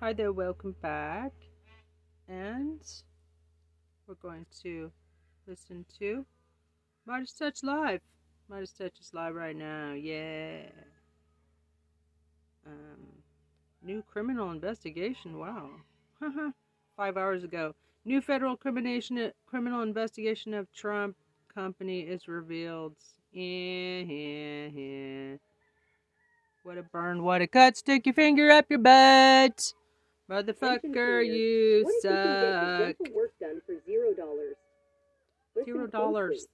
Hi there, welcome back. And we're going to listen to Midas Touch Live. Midas Touch is live right now, yeah. Um, new criminal investigation, wow. Five hours ago. New federal crimination, criminal investigation of Trump company is revealed. Yeah, yeah, yeah. What a burn, what a cut. Stick your finger up your butt. Motherfucker, you what suck. If you can get work done for zero dollars? Zero dollars.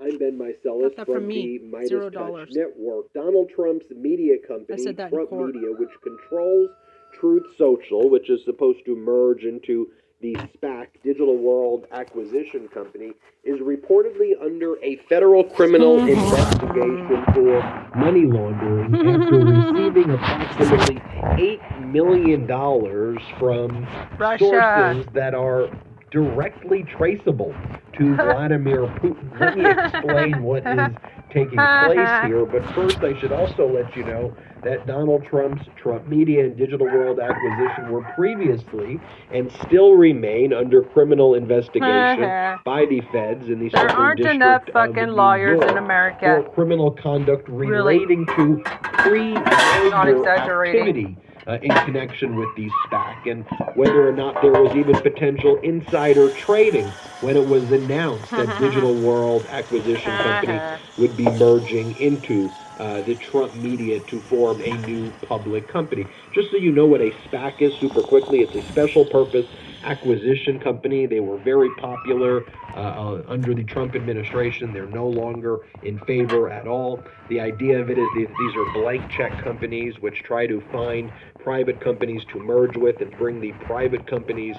I'm Ben Meiselas from, from me. the Midas Zero Touch dollars. Network. Donald Trump's media company, said that in Trump court. Media, which controls Truth Social, which is supposed to merge into the SPAC Digital World Acquisition Company, is reportedly under a federal criminal mm-hmm. investigation for money laundering mm-hmm. after receiving approximately eight million dollars from Russia. sources that are directly traceable to Vladimir Putin. Let me explain what is taking place here, but first I should also let you know that Donald Trump's Trump Media and Digital World acquisition were previously and still remain under criminal investigation uh-huh. by the feds in the There Southern aren't District enough fucking lawyers in America. for criminal conduct Really. relating to Not pre-merger activity uh, in connection with the SPAC and whether or not there was even potential insider trading when it was announced that Digital World Acquisition Company would be merging into uh, the Trump media to form a new public company. Just so you know what a SPAC is super quickly, it's a special purpose acquisition company. They were very popular uh, uh, under the Trump administration. They're no longer in favor at all. The idea of it is these are blank check companies which try to find private companies to merge with and bring the private companies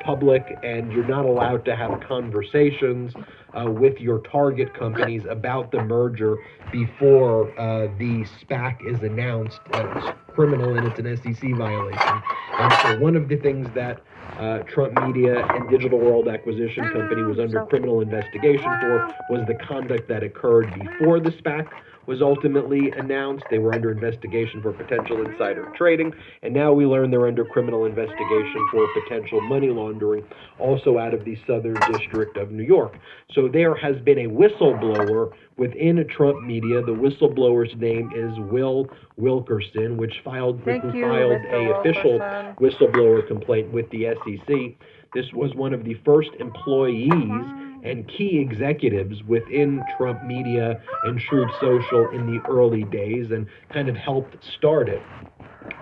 public, and you're not allowed to have conversations uh, with your target companies about the merger before uh, the SPAC is announced. It's criminal and it's an SEC violation. And so one of the things that uh, Trump Media and Digital World Acquisition Company was under criminal investigation for was the conduct that occurred before the SPAC was ultimately announced. They were under investigation for potential insider trading, and now we learn they're under criminal investigation for potential money laundering, also out of the Southern District of New York. So there has been a whistleblower within Trump Media. The whistleblower's name is Will Wilkerson, which filed Thank who you, filed Mr. a official Wilkerson. whistleblower complaint with the SEC. This was one of the first employees uh-huh. And key executives within Trump Media and Truth Social in the early days and kind of helped start it.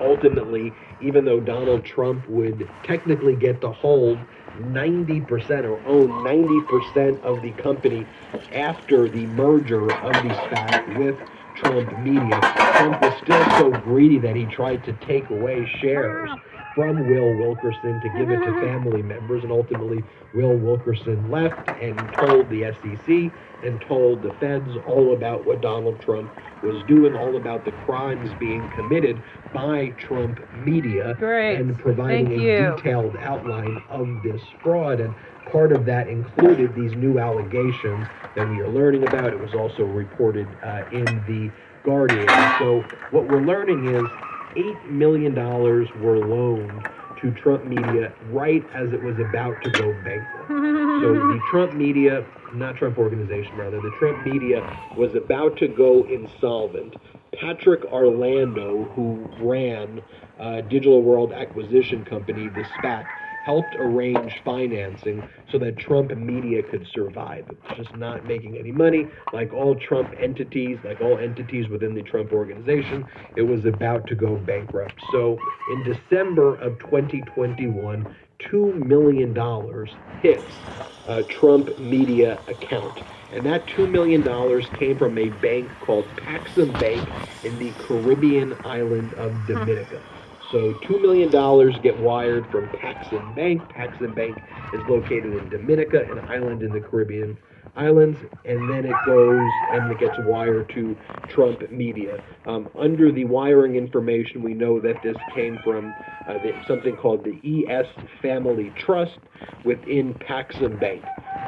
Ultimately, even though Donald Trump would technically get to hold 90% or own 90% of the company after the merger of the SPAC with Trump Media, Trump was still so greedy that he tried to take away shares from Will Wilkerson to give it to family members, and ultimately Will Wilkerson left and told the SEC and told the feds all about what Donald Trump was doing, all about the crimes being committed by Trump media, Great. and providing Thank a you. detailed outline of this fraud. And part of that included these new allegations that we are learning about. It was also reported uh, in the Guardian. So what we're learning is eight million dollars were loaned to Trump media right as it was about to go bankrupt. So the Trump media, not Trump organization rather, the Trump media was about to go insolvent. Patrick Orlando, who ran uh, Digital World Acquisition Company, the SPAC, helped arrange financing so that Trump media could survive. It was just not making any money. Like all Trump entities, like all entities within the Trump organization, it was about to go bankrupt. So in December of 2021, $2 million hits a uh, Trump media account. And that $2 million came from a bank called Paxum Bank in the Caribbean island of Dominica. So $2 million get wired from Paxum Bank. Paxum Bank is located in Dominica, an island in the Caribbean islands, and then it goes and it gets wired to Trump Media. Um, under the wiring information, we know that this came from uh, the, something called the ES Family Trust within Paxum Bank.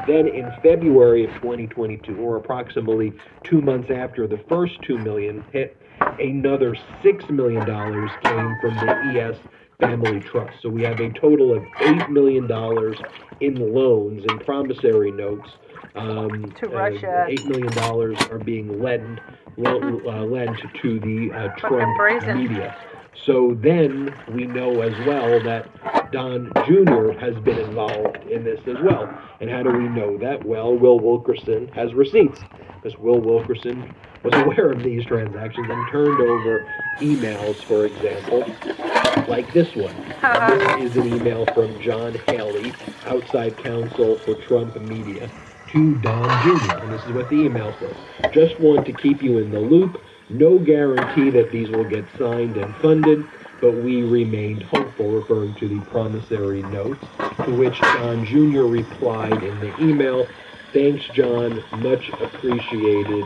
Then in February of 2022, or approximately two months after the first two million hit, another $6 million came from the ES Family Trust. So we have a total of $8 million in loans and promissory notes. Um, to Russia. $8 million are being lent, uh, lent to the uh, Trump media. So then we know as well that Don Jr. has been involved in this as well. And how do we know that? Well, Will Wilkerson has receipts because Will Wilkerson was aware of these transactions and turned over emails, for example, like this one. this is an email from John Haley, outside counsel for Trump Media, to Don Jr. And this is what the email says. Just want to keep you in the loop. No guarantee that these will get signed and funded, but we remained hopeful, referring to the promissory notes, to which Don Jr. replied in the email, Thanks, John. Much appreciated,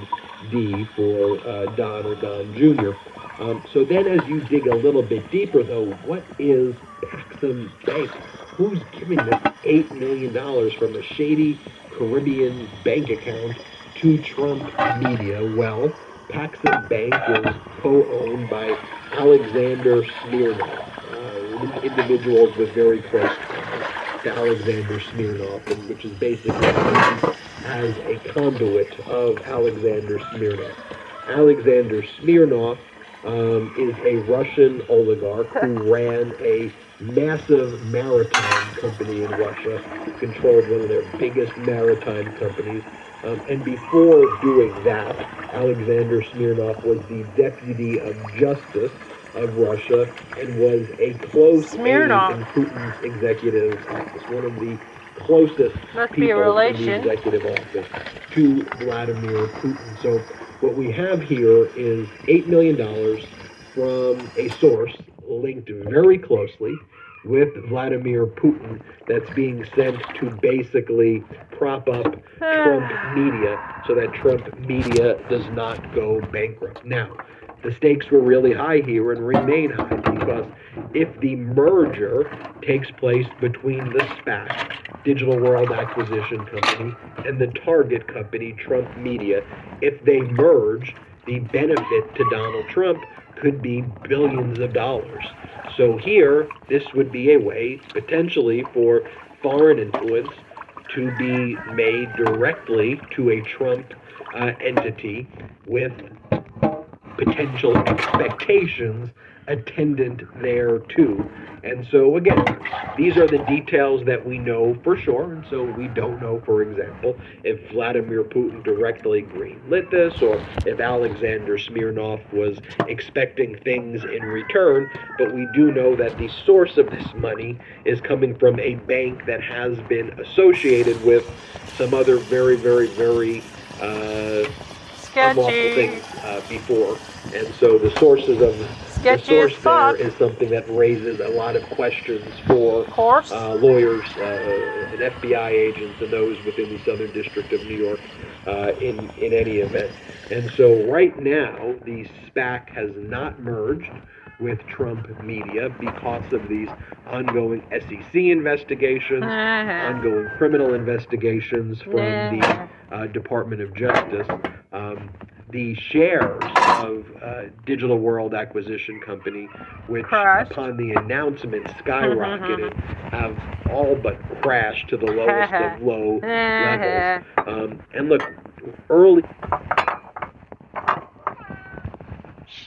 D, for uh, Don or Don Jr. Um, so then as you dig a little bit deeper, though, what is Paxum Bank? Who's giving this $8 million from a shady Caribbean bank account to Trump Media? Well, Paxum Bank is co-owned by Alexander Smirnov, uh, individuals with very close ties to Alexander Smirnov, which is basically as a conduit of Alexander Smirnov. Alexander Smirnov um, is a Russian oligarch who ran a massive maritime company in Russia, controlled one of their biggest maritime companies. Um, and before doing that, Alexander Smirnov was the deputy of justice of Russia and was a close Smirnov. aide in Putin's executive office, one of the closest Must people in the executive office to Vladimir Putin. So what we have here is $8 million from a source linked very closely with Vladimir Putin that's being sent to basically prop up Trump media so that Trump media does not go bankrupt. Now, the stakes were really high here and remain high because if the merger takes place between the SPAC, Digital World Acquisition Company, and the target company, Trump Media, if they merge, the benefit to Donald Trump could be billions of dollars. So here, this would be a way potentially for foreign influence to be made directly to a Trump uh, entity with potential expectations attendant there too. And so again, these are the details that we know for sure. And so we don't know, for example, if Vladimir Putin directly greenlit this or if Alexander Smirnov was expecting things in return. But we do know that the source of this money is coming from a bank that has been associated with some other very, very, very uh, unlawful things uh, before. And so the sources of the source there is something that raises a lot of questions for uh, lawyers uh, and FBI agents and those within the Southern District of New York uh, in, in any event. And so right now, the SPAC has not merged with Trump media because of these ongoing SEC investigations, uh-huh. ongoing criminal investigations from the uh, Department of Justice. Um, the shares of uh, Digital World Acquisition Company, which crashed. upon the announcement skyrocketed, have all but crashed to the lowest of low levels. Um, and look, early.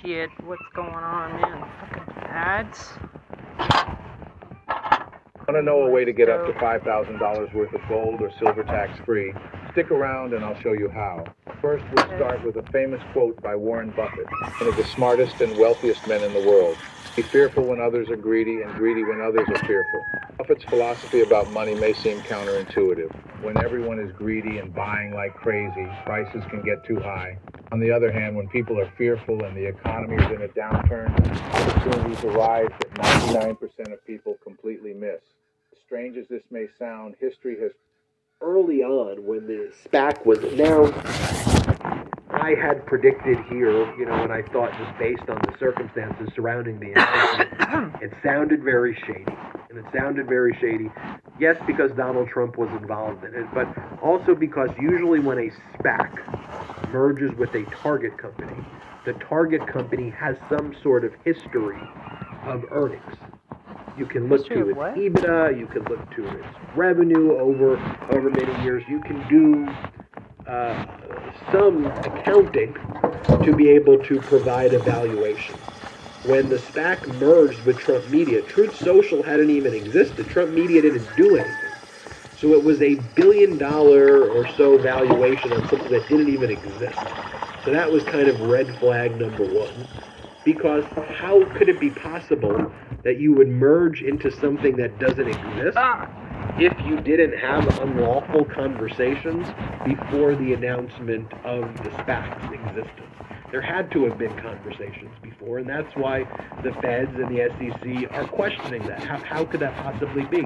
Shit, what's going on, man? Fucking ads. Want to know a way to get up to $5,000 worth of gold or silver tax free? Stick around and I'll show you how. First, we'll start with a famous quote by Warren Buffett, one of the smartest and wealthiest men in the world. Be fearful when others are greedy and greedy when others are fearful. Buffett's philosophy about money may seem counterintuitive. When everyone is greedy and buying like crazy, prices can get too high. On the other hand, when people are fearful and the economy is in a downturn, opportunities arise that 99% of people completely miss. Strange as this may sound, history has early on when the SPAC was announced I had predicted here, you know, and I thought just based on the circumstances surrounding the it sounded very shady. And it sounded very shady, yes, because Donald Trump was involved in it, but also because usually when a SPAC merges with a target company, the target company has some sort of history of earnings. You can look to its what? EBITDA, you can look to its revenue over over many years. You can do uh, some accounting to be able to provide a valuation. When the SPAC merged with Trump Media, Truth Social hadn't even existed. Trump Media didn't do anything. So it was a billion dollar or so valuation on something that didn't even exist. So that was kind of red flag number one. Because how could it be possible that you would merge into something that doesn't exist if you didn't have unlawful conversations before the announcement of the SPAC's existence? There had to have been conversations before, and that's why the feds and the SEC are questioning that. How, how could that possibly be?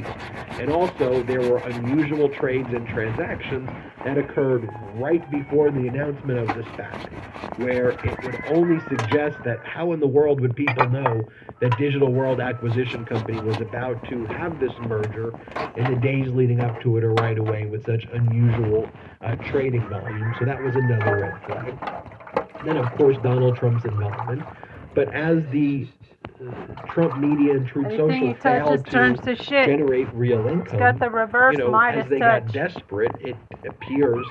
And also, there were unusual trades and transactions that occurred right before the announcement of the SPAC, where it would only suggest that how in the world would people know that Digital World Acquisition Company was about to have this merger in the days leading up to it or right away with such unusual uh, trading volume. So that was another red flag. Then, of course, Donald Trump's involvement. But as the uh, Trump media and Truth Social failed turns to to shit. generate real income, It's got the reverse you know, Midas as they touch. got desperate, it appears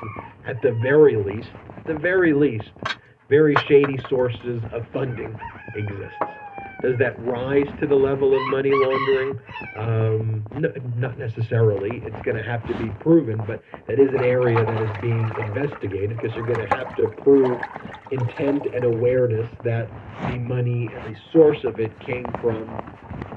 at the very least, at the very least, very shady sources of funding exist. Does that rise to the level of money laundering? Um, no, not necessarily. It's going to have to be proven, but that is an area that is being investigated because you're going to have to prove intent and awareness that the money and the source of it came from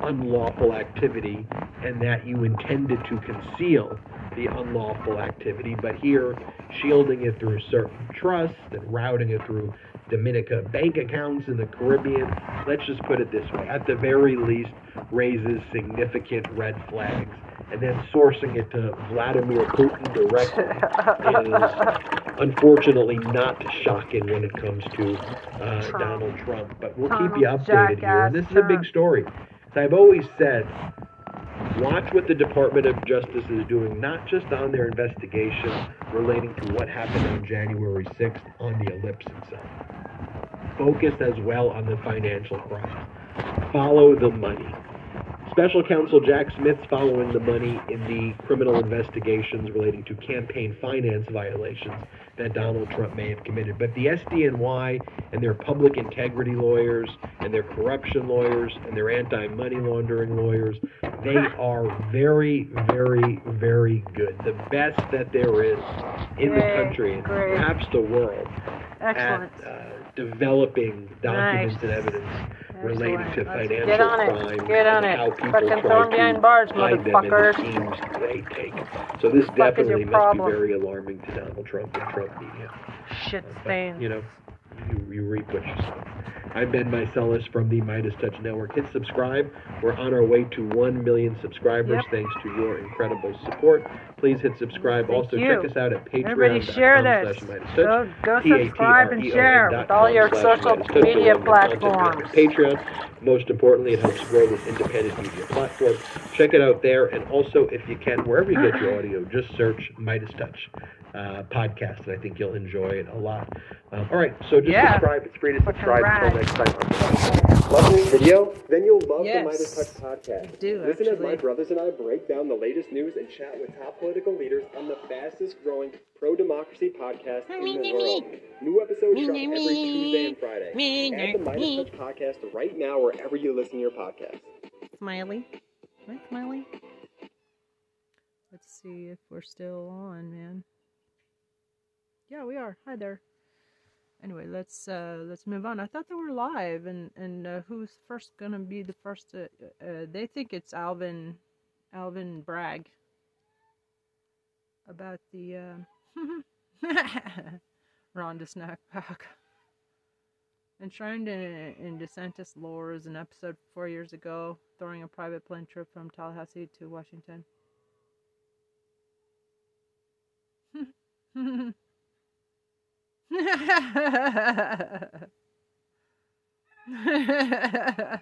unlawful activity and that you intended to conceal the unlawful activity, but here shielding it through certain trusts and routing it through Dominica bank accounts in the Caribbean. Let's just put it this way at the very least, raises significant red flags. And then sourcing it to Vladimir Putin directly is unfortunately not shocking when it comes to uh, Trump. Donald Trump. But we'll keep you updated here. And this is a big story. As I've always said, watch what the Department of Justice is doing, not just on their investigation relating to what happened on January 6th on the ellipse itself. Focus as well on the financial crimes. Follow the money. Special counsel Jack Smith's following the money in the criminal investigations relating to campaign finance violations that Donald Trump may have committed. But the SDNY and their public integrity lawyers and their corruption lawyers and their anti money laundering lawyers, they are very, very, very good. The best that there is in the country and great. perhaps the world Excellent. at uh, developing documents Nice. and evidence relating to financial get on it. crime Get on and it. how people Fucking try throw 'em to behind bars, hide them and the motherfuckers. schemes they take. So this definitely must problem? be very alarming to Donald Trump and Trump media. Shit uh, But, stain. you know, you, you reap what you sow. I'm Ben Meiselas from the Midas Touch Network. Hit subscribe. We're on our way to 1 million subscribers Yep. thanks to your incredible support. Please hit subscribe. Thank also, you. check us out at Patreon. Everybody share this. Go, go subscribe and share with all your social media Along with content we have platforms. Patreon. Most importantly, it helps grow this independent media platform. Check it out there. And also, if you can, wherever you get your audio, just search Midas Touch uh, podcast. And I think you'll enjoy it a lot. Um, all right. So just Yeah. subscribe. It's free to subscribe. Until next time. Love this video? Then you'll love Yes. the Midas Touch podcast. Do, Listen as my brothers and I break down the latest news and chat with top political leaders on the fastest growing pro democracy podcast in the world. New episodes drop every Tuesday and Friday. Add the Midas Touch podcast right now wherever you listen to your podcast. Smiley. Right, Smiley? Let's see if we're still on, man. Yeah, we are. Hi there. Anyway, let's uh let's move on. I thought they were live, and and uh, who's first gonna be the first? To, uh, they think it's Alvin, Alvin Bragg about the uh, Rhonda Snackpack. Enshrined in, in DeSantis lore is an episode four years ago, throwing a private plane trip from Tallahassee to Washington.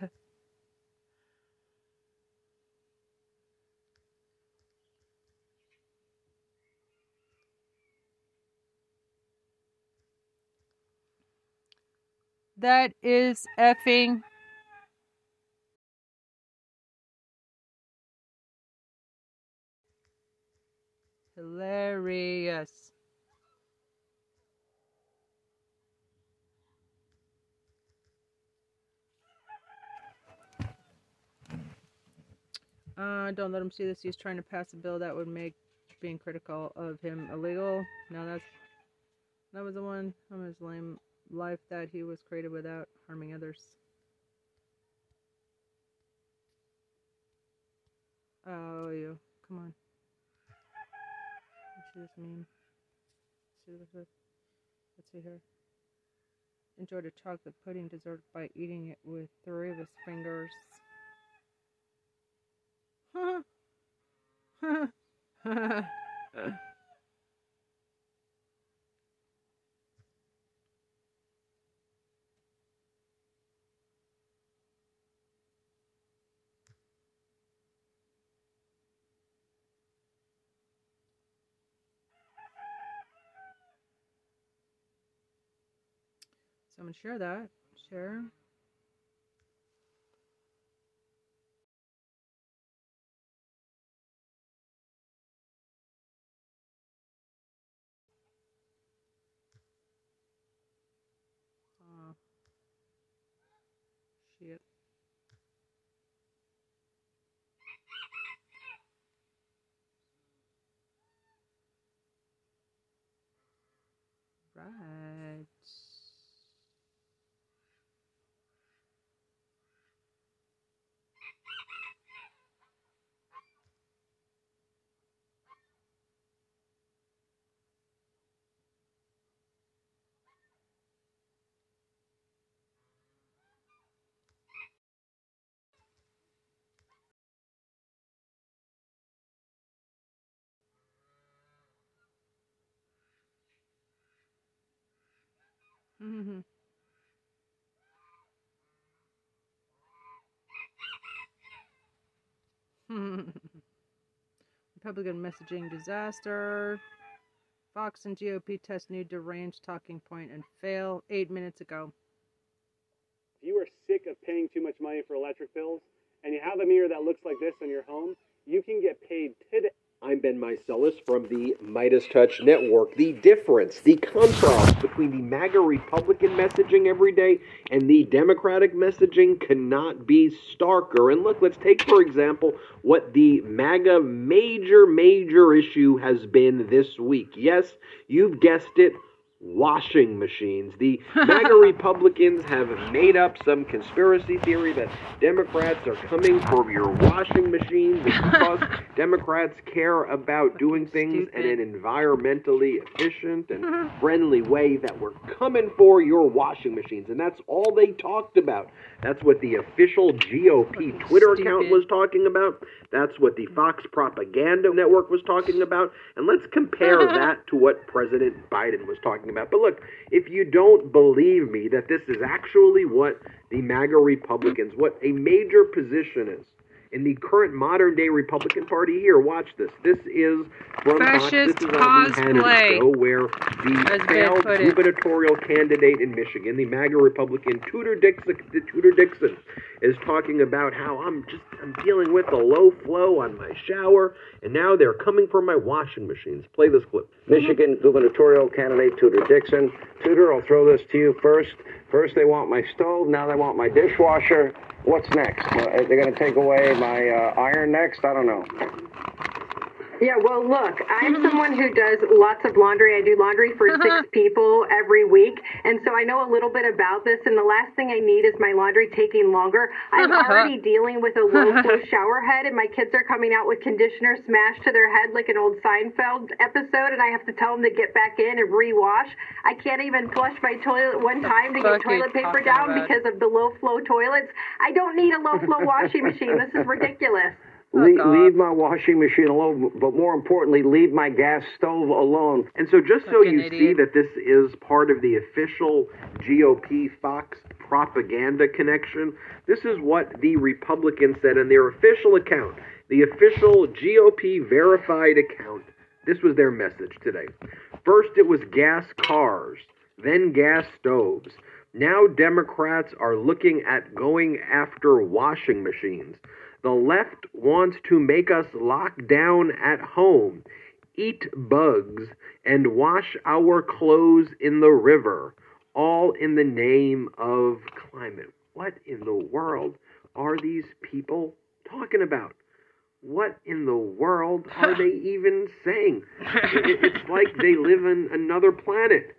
That is effing hilarious. Uh, don't let him see this. He's trying to pass a bill that would make being critical of him illegal. No, that's that was the one from his lame life that he was created without harming others. Oh, you come on. See this meme. Let's see, here. Enjoyed a chocolate pudding dessert by eating it with three of his fingers. so I'm to share that. Share. Right. Mm-hmm. Republican messaging disaster. Fox and GOP test new deranged talking point and fail eight minutes ago. If you are sick of paying too much money for electric bills and you have a mirror that looks like this in your home, you can get paid today. I'm Ben Meiselas from the Midas Touch Network. The difference, the contrast between the MAGA Republican messaging every day and the Democratic messaging cannot be starker. And look, let's take, for example, what the MAGA major, major issue has been this week. Yes, you've guessed it washing machines. The MAGA Republicans have made up some conspiracy theory that Democrats are coming for your washing machines because Democrats care about doing things in an environmentally efficient and friendly way that we're coming for your washing machines. And that's all they talked about. That's what the official GOP Twitter account was talking about. That's what the Fox Propaganda Network was talking about. And let's compare that to what President Biden was talking about. But look, if you don't believe me that this is actually what the MAGA Republicans, what a major position is, in the current modern day Republican Party. Here, watch this. This is from Fascist Fox. This is on cosplay. show where the failed gubernatorial candidate in Michigan, the MAGA Republican Tudor Dixon, Tudor Dixon, is talking about how I'm just I'm dealing with a low flow on my shower, and now they're coming for my washing machines. Play this clip. Mhm. Michigan gubernatorial candidate Tudor Dixon. Tudor, I'll throw this to you first. First, they want my stove. Now they want my dishwasher. What's next? Uh, they're going to take away my uh, iron next? I don't know. Yeah, well, look, I'm someone who does lots of laundry. I do laundry for six people every week. And so I know a little bit about this. And the last thing I need is my laundry taking longer. I'm already dealing with a low flow shower head, and my kids are coming out with conditioner smashed to their head like an old Seinfeld episode. And I have to tell them to get back in and rewash. I can't even flush my toilet one time to get toilet paper down about? because of the low flow toilets. I don't need a low flow washing machine. This is ridiculous. Oh, Le- leave my washing machine alone, but more importantly, leave my gas stove alone. And so, just so Fucking you see that this is part of the official GOP Fox propaganda connection, this is what the Republicans said in their official account, the official GOP verified account. This was their message today. First, it was gas cars, then gas stoves. Now Democrats are looking at going after washing machines. The left wants to make us lock down at home, eat bugs, and wash our clothes in the river, all in the name of climate. What in the world are these people talking about? What in the world are they even saying? It- It's like they live in another planet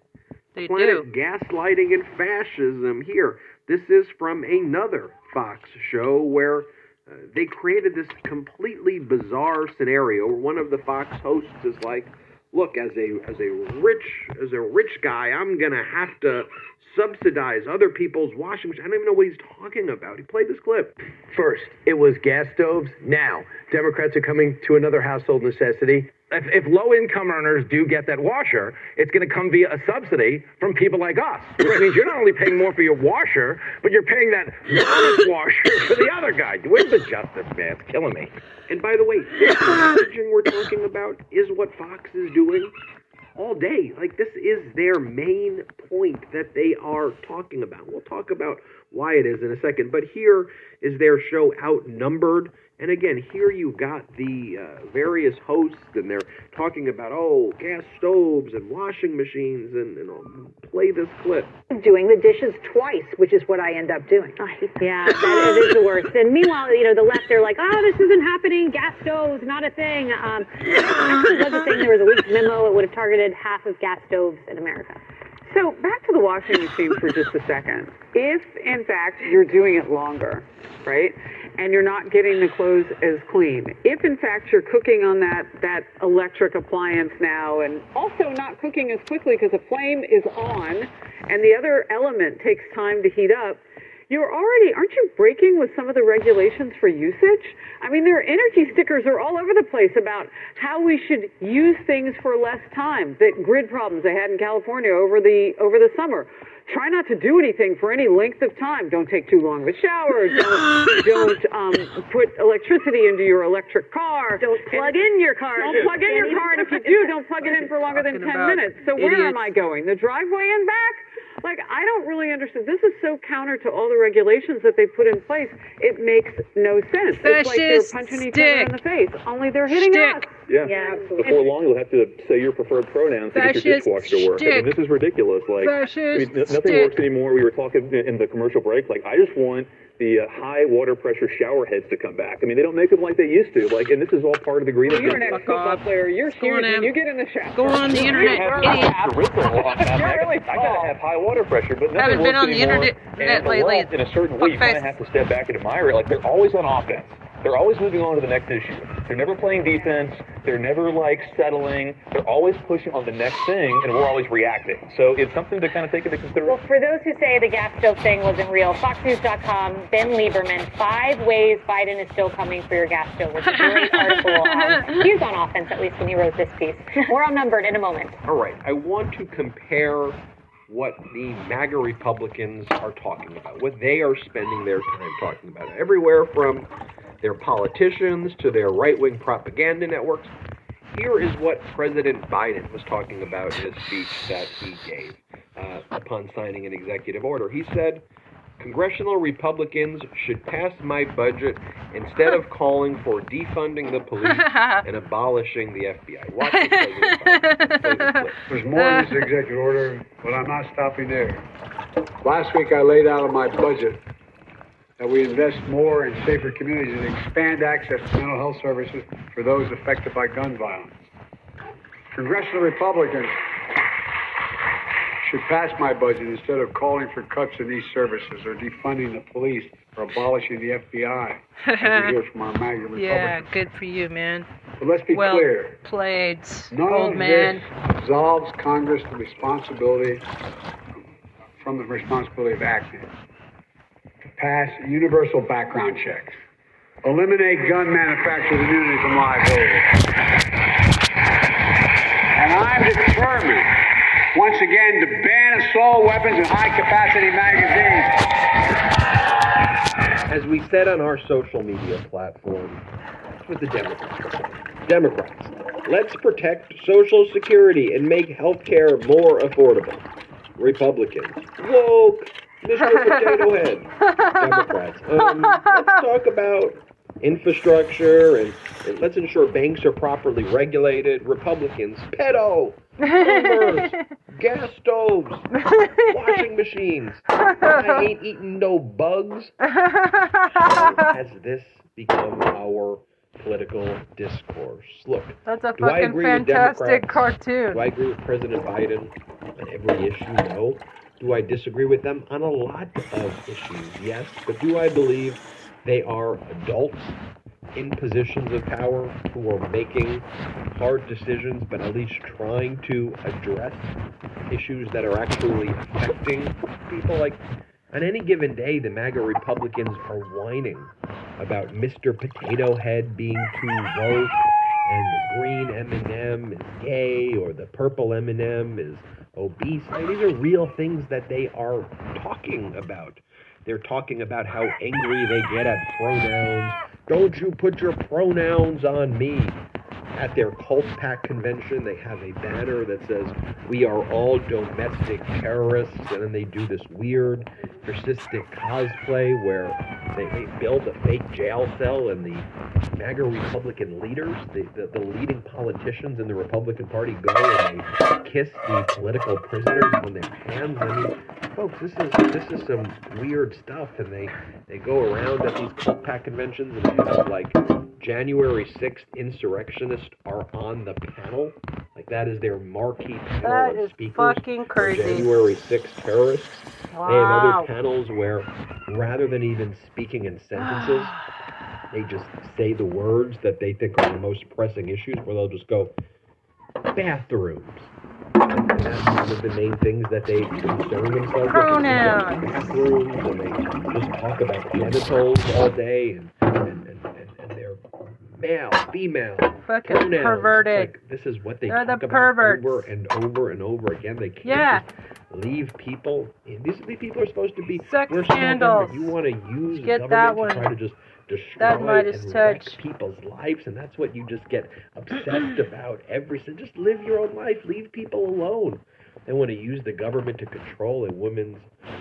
They planet do. gaslighting and fascism here. This is from another Fox show where they created this completely bizarre scenario where one of the Fox hosts is like, "Look, as a as a rich as a rich guy, I'm gonna have to subsidize other people's washing machines." I don't even know what he's talking about. He played this clip. First, it was gas stoves. Now, Democrats are coming to another household necessity. If, if low income earners do get that washer, it's going to come via a subsidy from people like us, which means you're not only paying more for your washer, but you're paying that washer for the other guy. Where's the justice, man? It's killing me. And by the way, this messaging we're talking about is what Fox is doing all day. Like this is their main point that they are talking about. We'll talk about why it is in a second. But here is their show outnumbered. And again, here you've got the uh, various hosts, and they're talking about oh, gas stoves and washing machines, and, and I'll play this clip. doing the dishes twice, which is what I end up doing. Yeah, that is the worst. And meanwhile, you know, the left, they're like, oh, this isn't happening. Gas stoves, not a thing. Um, actually, it was a thing. There was a leaked memo. It would have targeted half of gas stoves in America. So back to the washing machine for just a second. If in fact you're doing it longer, right, and you're not getting the clothes as clean, if in fact you're cooking on that that electric appliance now, and also not cooking as quickly because the flame is on, and the other element takes time to heat up. You're already, aren't you breaking with some of the regulations for usage? I mean, their energy stickers are all over the place about how we should use things for less time. The grid problems they had in California over the over the summer. Try not to do anything for any length of time. Don't take too long of a shower. Don't don't um, put electricity into your electric car. Don't plug in your car. Don't plug in your car, and if you do, don't plug it in for longer than ten minutes. So where am. I going? The driveway and back? Like, I don't really understand. This is so counter to all the regulations that they put in place. It makes no sense. it's like they're Fascist punching each other in the face, only they're hitting Stick. us. Yeah. Yeah. Before long, you'll have to say your preferred pronouns to get your Fascist dishwasher to work. I mean, this is ridiculous. Like, I mean, n- nothing stick. works anymore. We were talking in in the commercial break. Like, I just want the uh, high water pressure shower heads to come back. I mean, they don't make them like they used to. Like, and this is all part of the green Well, you're an agenda. ex-football player. You're Go huge when you get in the shower. Go on the internet, I have idiot. a on that. You're I, really I gotta have high water pressure, but nothing Haven't been works on the internet and lately. in a certain way, you kind Fuckface. of have to step back and admire it. Like they're always on offense. They're always moving on to the next issue. They're never playing defense. They're never like settling. They're always pushing on the next thing, and we're always reacting. So it's something to kind of take into consideration. Well, for those who say the gas stove thing wasn't real, FoxNews.com, Ben Lieberman, five ways Biden is still coming for your gas stove. It's a great article. Um, he was on offense, at least when he wrote this piece. We're outnumbered in a moment. All right, I want to compare what the MAGA Republicans are talking about, what they are spending their time talking about. Everywhere from their politicians to their right wing propaganda networks. Here is what President Biden was talking about in a speech that he gave uh, upon signing an executive order. He said, Congressional Republicans should pass my budget instead of calling for defunding the police and abolishing the FBI. Watch the President Biden. Play the clip. There's more in this executive order, but I'm not stopping there. Last week I laid out in my budget that we invest more in safer communities and expand access to mental health services for those affected by gun violence. Congressional Republicans should pass my budget instead of calling for cuts in these services or defunding the police or abolishing the FBI, hear from our MAGA Republicans. yeah, good for you, man. But let's be well clear. played, None old man. absolves Congress the responsibility from the responsibility of acting pass universal background checks, eliminate gun manufacturers' immunity from liability, and I'm determined once again to ban assault weapons and high-capacity magazines. As we said on our social media platform, what the Democrats. Democrats, let's protect Social Security and make health care more affordable. Republicans, woke, Mr. Potato Head, Democrats. Um, let's talk about infrastructure and, and let's ensure banks are properly regulated. Republicans, pedo, boomers, gas stoves, washing machines. I ain't eating no bugs. How has this become our political discourse? Look, That's a fucking fantastic cartoon. Do I agree with President Biden on every issue? No. Do I disagree with them on a lot of issues? Yes. But do I believe they are adults in positions of power who are making hard decisions, but at least trying to address issues that are actually affecting people? Like, on any given day, the MAGA Republicans are whining about Mr. Potato Head being too woke, and the green M&M is gay, or the purple M&M is obese. I mean, these are real things that they are talking about. They're talking about how angry they get at pronouns. Don't you put your pronouns on me. At their cult pack convention, they have a banner that says, We are all domestic terrorists. And then they do this weird, fascistic cosplay where they, they build a fake jail cell and the MAGA Republican leaders, the, the, the leading politicians in the Republican Party, go and they kiss the political prisoners on their hands. I mean, folks, this is this is some weird stuff, and they they go around at these cult pack conventions and they have like January 6th insurrectionists are on the panel. Like that is their marquee panel That of speakers. fucking crazy. January 6th terrorists. Wow. They have other panels where rather than even speaking in sentences, they just say the words that they think are the most pressing issues, where they'll just go, bathrooms. And that's one of the main things that they concern themselves with. Pronouns. Bathrooms, and they just talk about genitals all day, and, and, male, female, Fucking pronouns. perverted. Like, this is what they They're the about perverts. over and over and over again. They can't Yeah. just leave people. These, these people are supposed to be Sex we're scandals. You want to use Get government that to one. try to just destroy and wreck touch. people's lives, and that's what you just get obsessed about. Every so just live your own life. Leave people alone. They want to use the government to control a woman's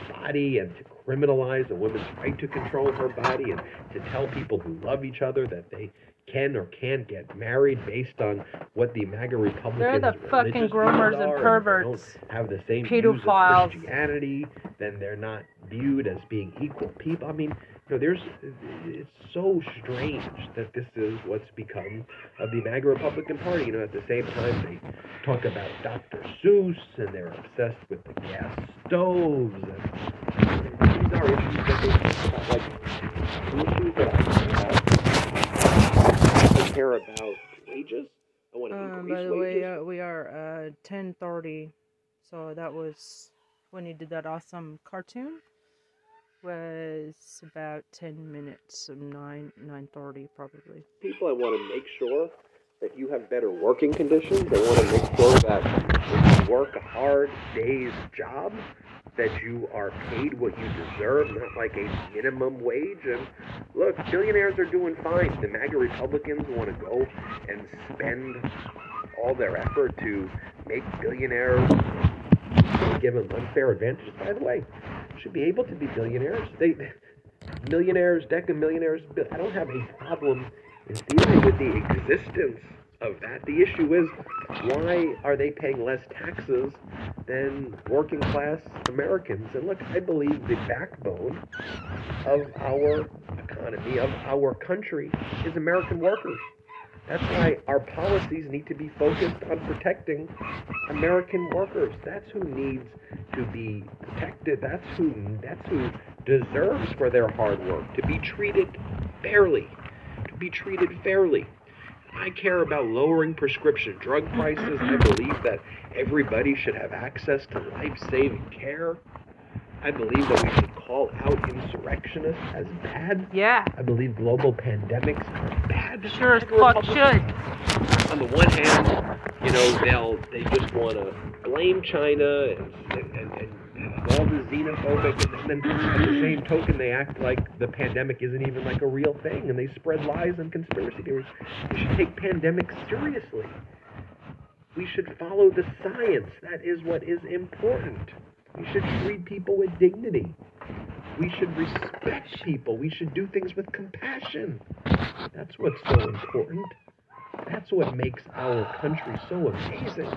body and to criminalize a woman's right to control her body and to tell people who love each other that they can or can't get married based on what the MAGA Republicans They're the fucking groomers and are, if they perverts. don't have the same Pedophiles. Christianity, then they're not viewed as being equal people. I mean, you know, there's it's so strange that this is what's become of the MAGA Republican Party. You know, at the same time they talk about Dr. Seuss and they're obsessed with the gas stoves and these are issues that they talk about, like issues that I care about. I care about wages. I want to Um, increase by the way, uh, we are uh, 10:30, so that was when he did that awesome cartoon. Was about 10 minutes of 9 9:30 probably. people I want to make sure that you have better working conditions. I want to make sure that if you work a hard day's job, that you are paid what you deserve, not like a minimum wage. And look, billionaires are doing fine. The MAGA Republicans want to go and spend all their effort to make billionaires give them unfair advantages. By the way, should be able to be billionaires. They millionaires, deca millionaires. I don't have a problem in dealing with the existence of that. The issue is why are they paying less taxes than working class Americans? And look, I believe the backbone of our economy, of our country, is American workers. That's why our policies need to be focused on protecting American workers. That's who needs to be protected. That's who that's who deserves for their hard work to be treated fairly, to be treated fairly. I care about lowering prescription drug prices. I believe that everybody should have access to life-saving care. I believe that we should call out insurrectionists as bad. Yeah. I believe global pandemics are bad. Sure as fuck should. On the one hand, you know, they'll they just want to blame China and, and and all the xenophobic, and then at the same token, they act like the pandemic isn't even like a real thing, and they spread lies and conspiracy theories. We should take pandemics seriously. We should follow the science. That is what is important. We should treat people with dignity. We should respect people. We should do things with compassion. That's what's so important. That's what makes our country so amazing.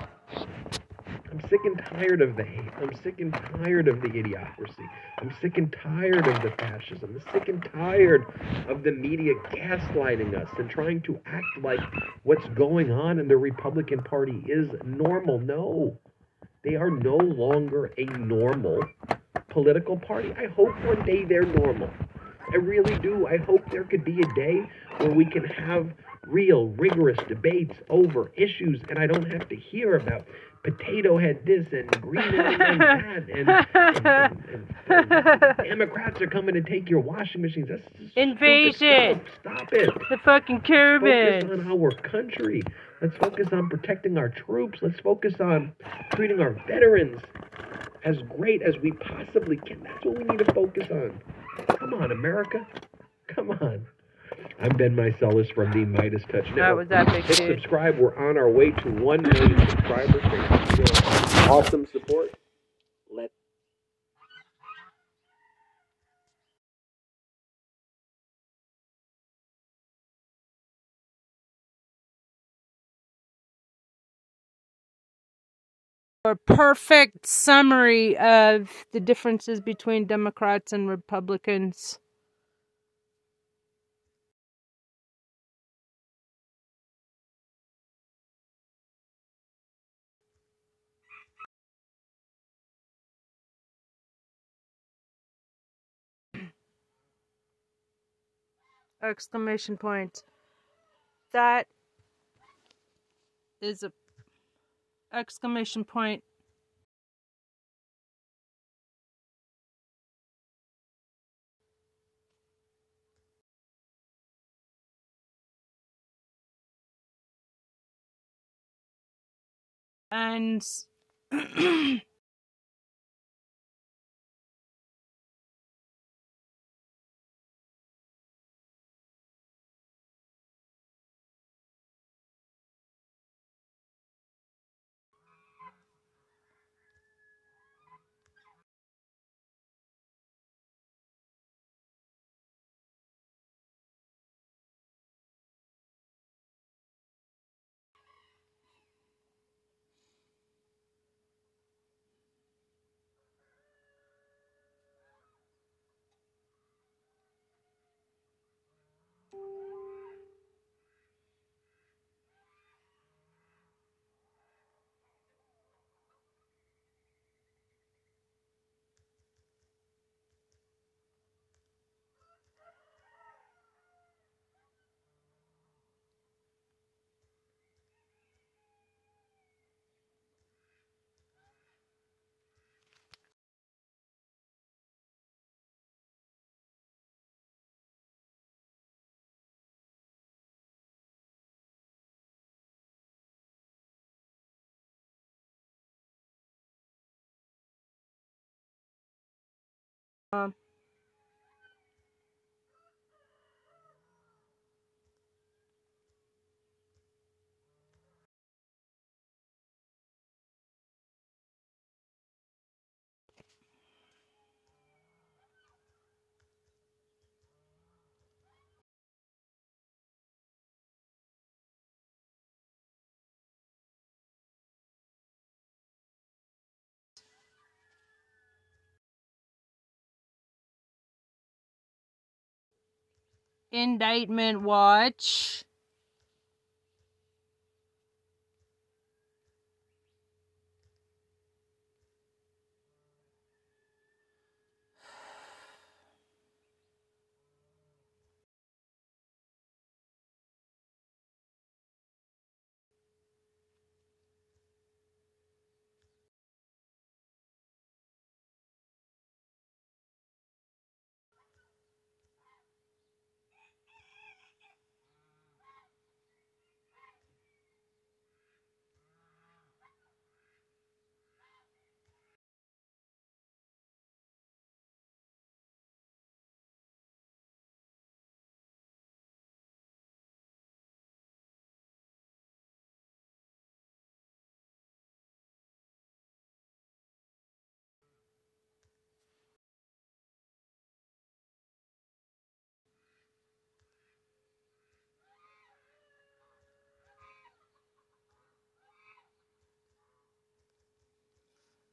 I'm sick and tired of the hate. I'm sick and tired of the idiocracy. I'm sick and tired of the fascism. I'm sick and tired of the media gaslighting us and trying to act like what's going on in the Republican Party is normal. No, they are no longer a normal political party. I hope one day they're normal. I really do. I hope there could be a day where we can have real, rigorous debates over issues and I don't have to hear about potato head this and green head that and, and, and, and, Democrats are coming to take your washing machines. That's Invasion. Stop it. The fucking Curbans. Focus on our country. Let's focus on protecting our troops. Let's focus on treating our veterans as great as we possibly can. That's what we need to focus on. Come on, America. Come on. I'm Ben Meiselas from the MeidasTouch Network. That was epic, Hit dude. subscribe. We're on our way to 1 million subscribers. Thanks for awesome support. Let's a perfect summary of the differences between Democrats and Republicans. Exclamation point. That is a exclamation point. And um indictment watch.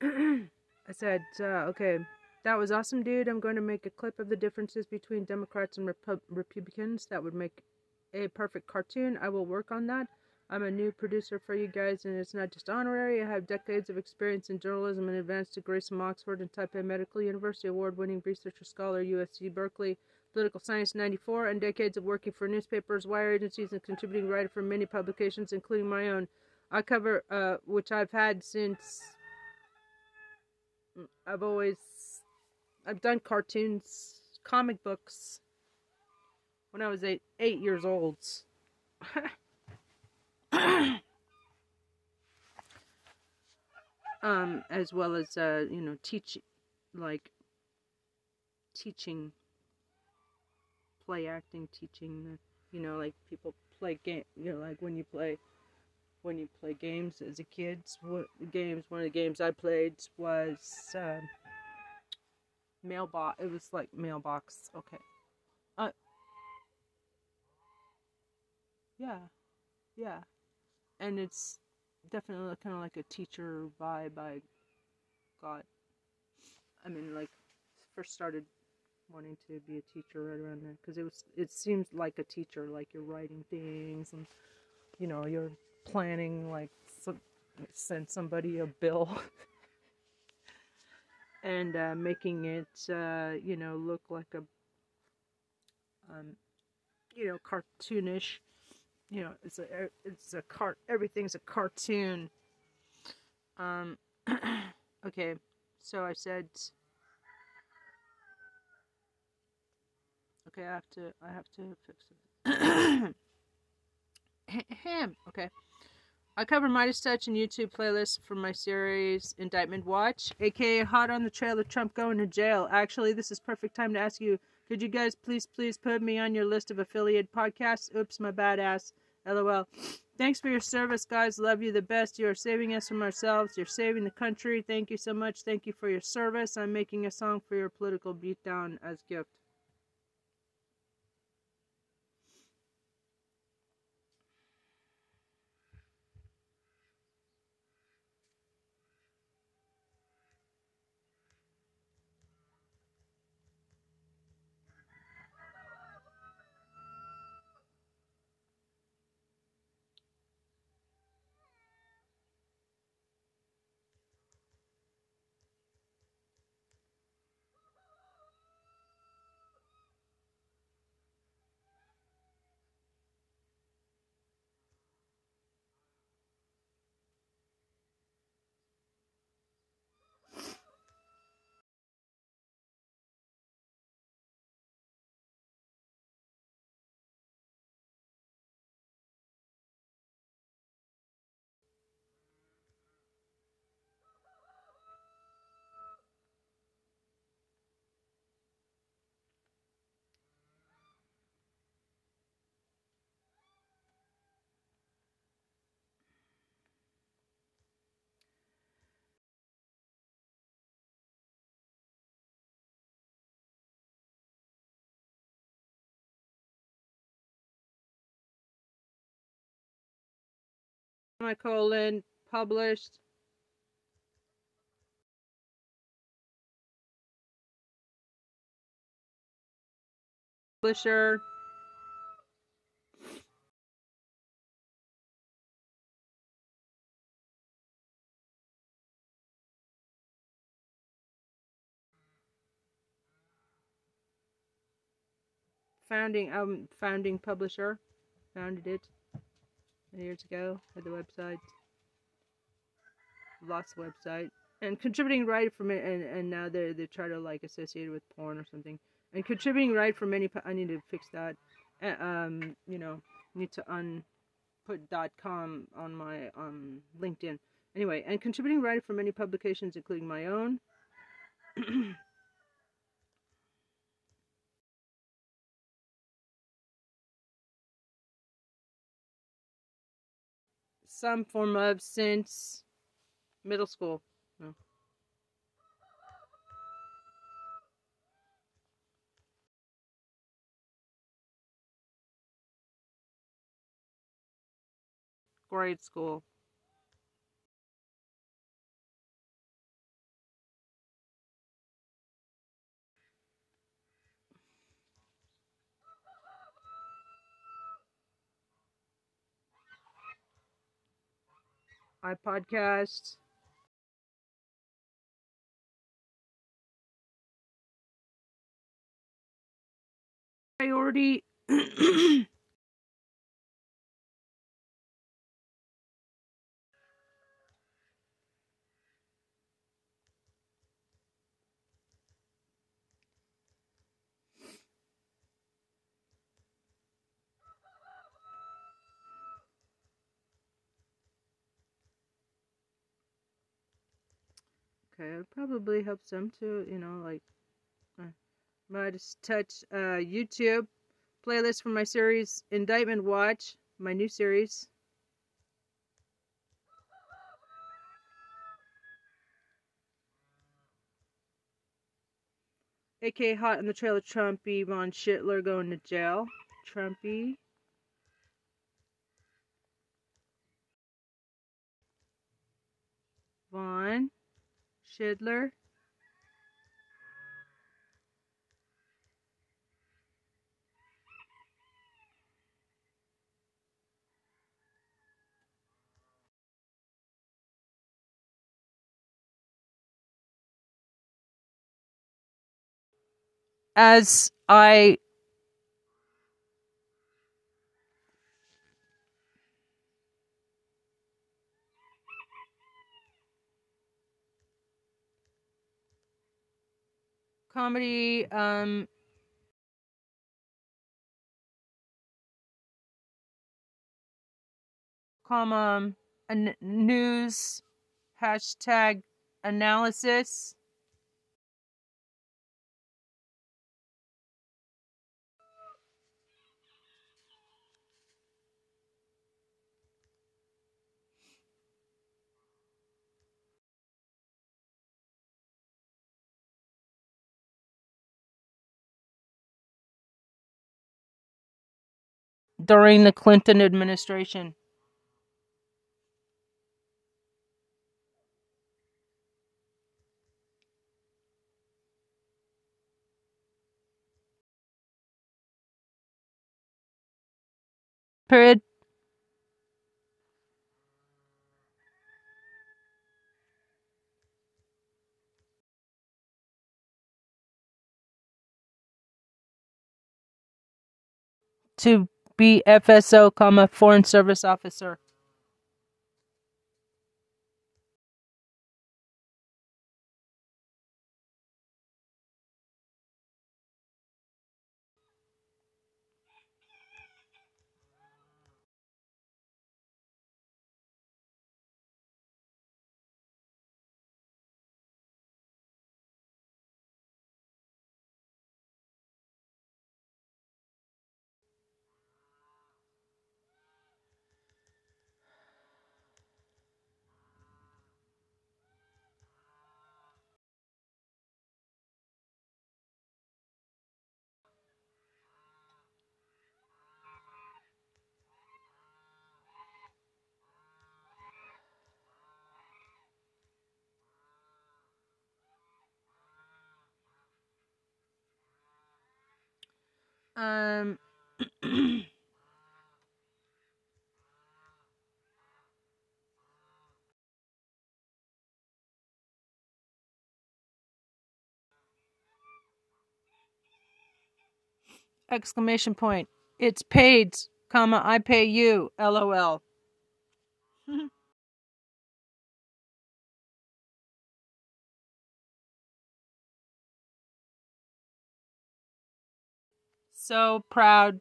I said, uh, okay, that was awesome, dude. I'm going to make a clip of the differences between Democrats and Repu- Republicans. That would make a perfect cartoon. I will work on that. I'm a new producer for you guys, and it's not just honorary. I have decades of experience in journalism and advanced degrees from Oxford and Taipei Medical University, award winning researcher scholar, USC Berkeley, political science 94, and decades of working for newspapers, wire agencies, and contributing writer for many publications, including my own. I cover, uh, which I've had since I've always I've done cartoons, comic books when I was eight eight years old. um, as well as uh, you know, teach like teaching play acting, teaching you know, like people play game you know, like when you play when you play games as a kid. What games? One of the games I played was um, mailbox. It was like mailbox. Okay. Uh. Yeah, yeah, and it's definitely kind of like a teacher vibe. I got. I mean, like first started wanting to be a teacher right around there because it was. It seems like a teacher, like you're writing things and you know you're planning like send somebody a bill and uh, making it uh, you know look like a um, you know cartoonish you know it's a it's a cart everything's a cartoon um okay so i said okay i have to i have to fix it Him. Okay. I cover MeidasTouch and YouTube playlists for my series Indictment Watch, aka Hot on the Trail of Trump Going to Jail. Actually, this is perfect time to ask you, could you guys please, please put me on your list of affiliate podcasts? Oops, my badass. LOL. Thanks for your service, guys. Love you the best. You are saving us from ourselves. You're saving the country. Thank you so much. Thank you for your service. I'm making a song for your political beatdown as gift. Semicolon published. Publisher. Founding um founding publisher. Founded it years ago at the website. Lost the website. And contributing right from it and, and now they're they try to like associate it with porn or something. And contributing right from many i need to fix that. Uh, um you know need to un put dot com on my um linkedin. Anyway and contributing right from many publications including my own some form of since middle school. Grade school. iPodcast. Priority. Okay, it probably helps them too, you know, like uh, might just touch uh, YouTube playlist for my series Indictment Watch, my new series. AK hot on the trail of Trumpy Von Schittler going to jail. Trumpy. Von Schindler. As I comedy um comma an news hashtag analysis during the Clinton administration. Period. To be FSO, comma, Foreign Service Officer. Um. exclamation point. It's paid, comma, I pay you, lol. So proud.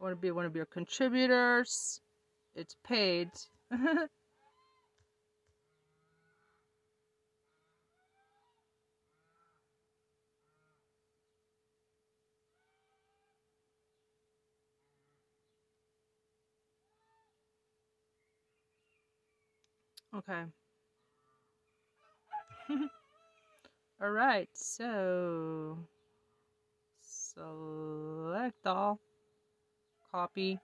I want to be one of your contributors. It's paid. okay. all right, so select all copy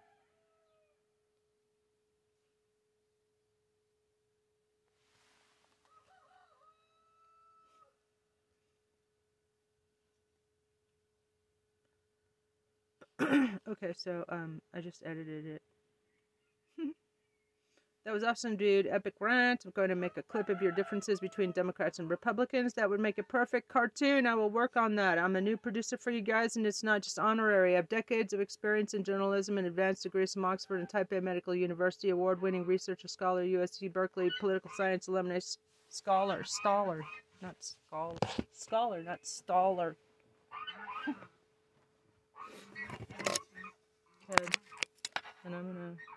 okay, so um, I just edited it. That was awesome, dude. Epic rant. I'm going to make a clip of your differences between Democrats and Republicans. That would make a perfect cartoon. I will work on that. I'm a new producer for you guys, and it's not just honorary. I have decades of experience in journalism and advanced degrees from Oxford and Taipei Medical University, award winning researcher, scholar, USC Berkeley, political science alumni, scholar, scholar, not scholar, scholar, not staller. And I'm going to.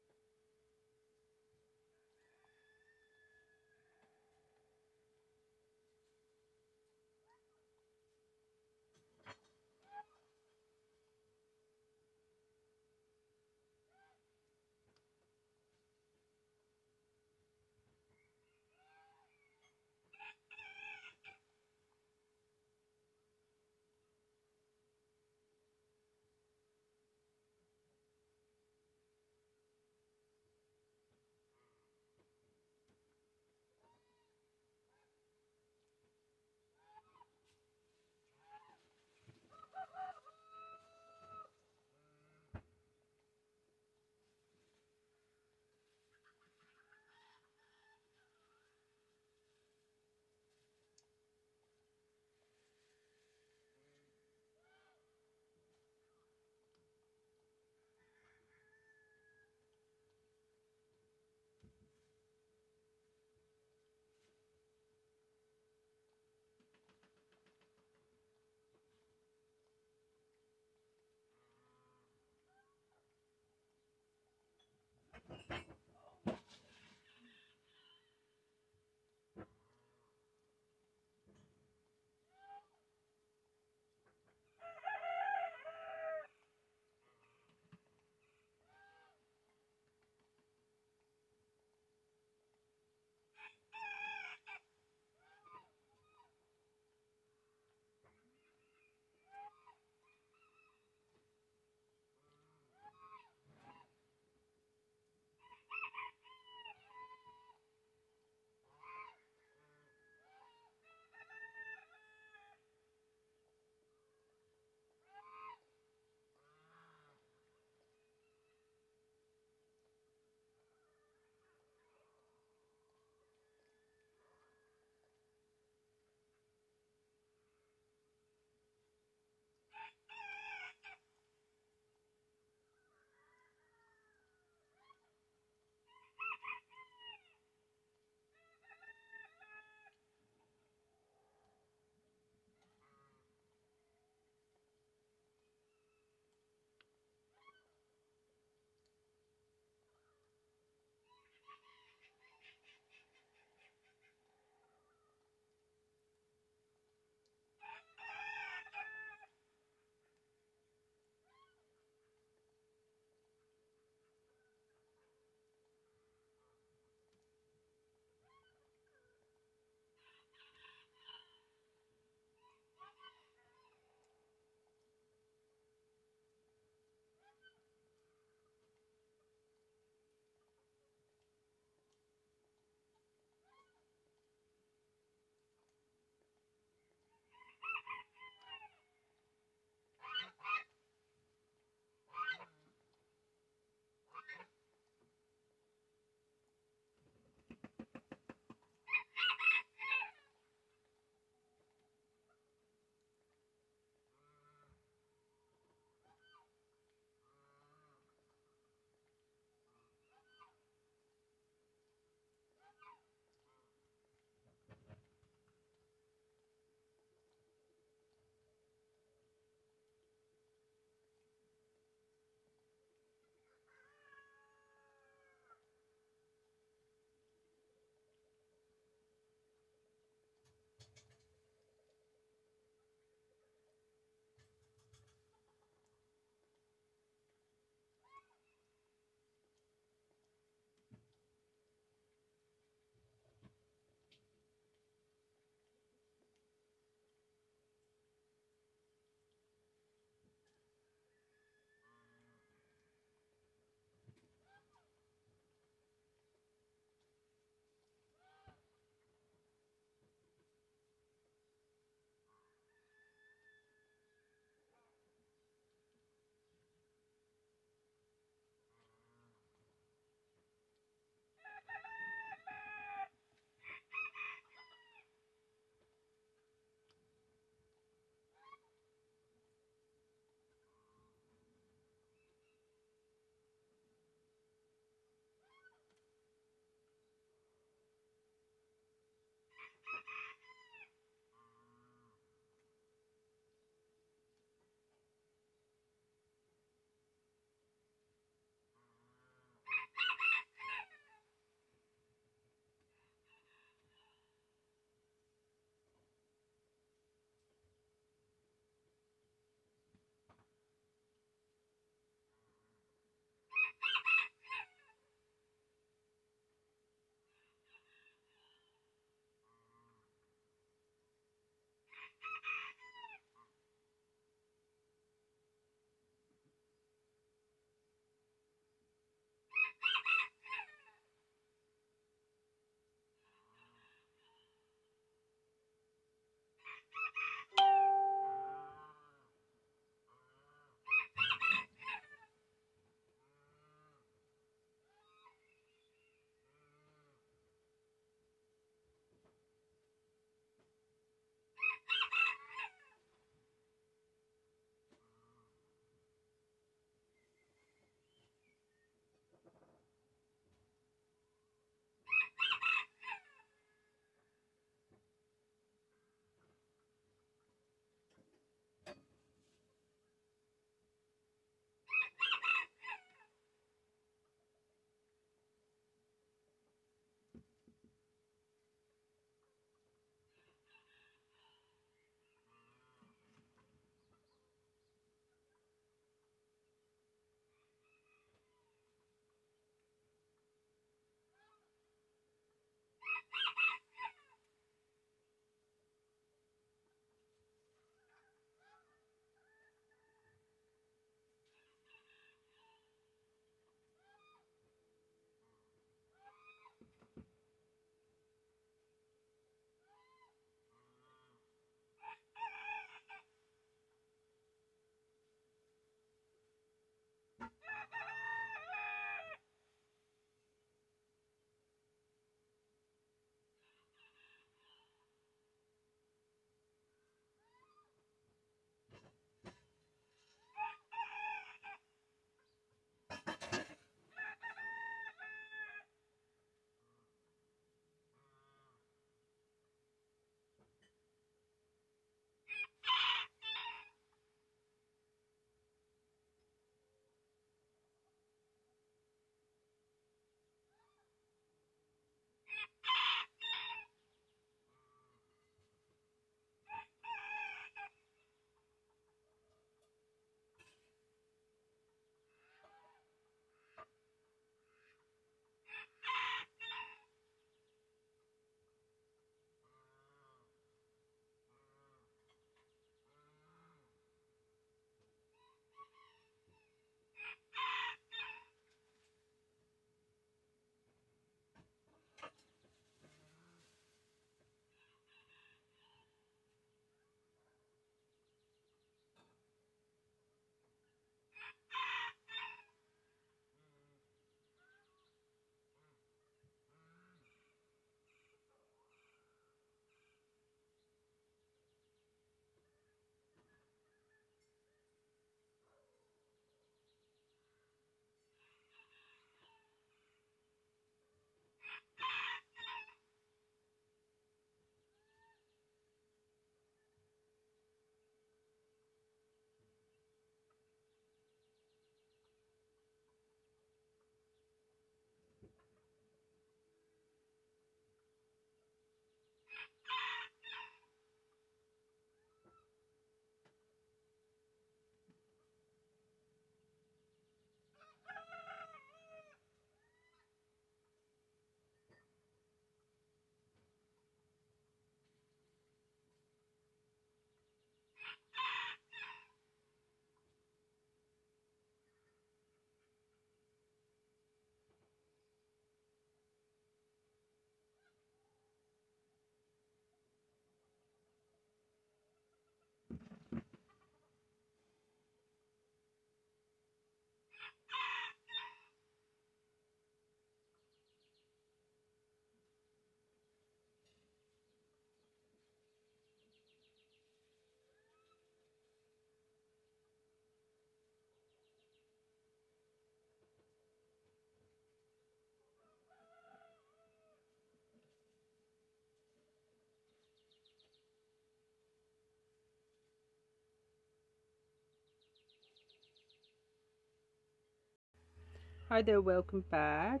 Hi there, welcome back.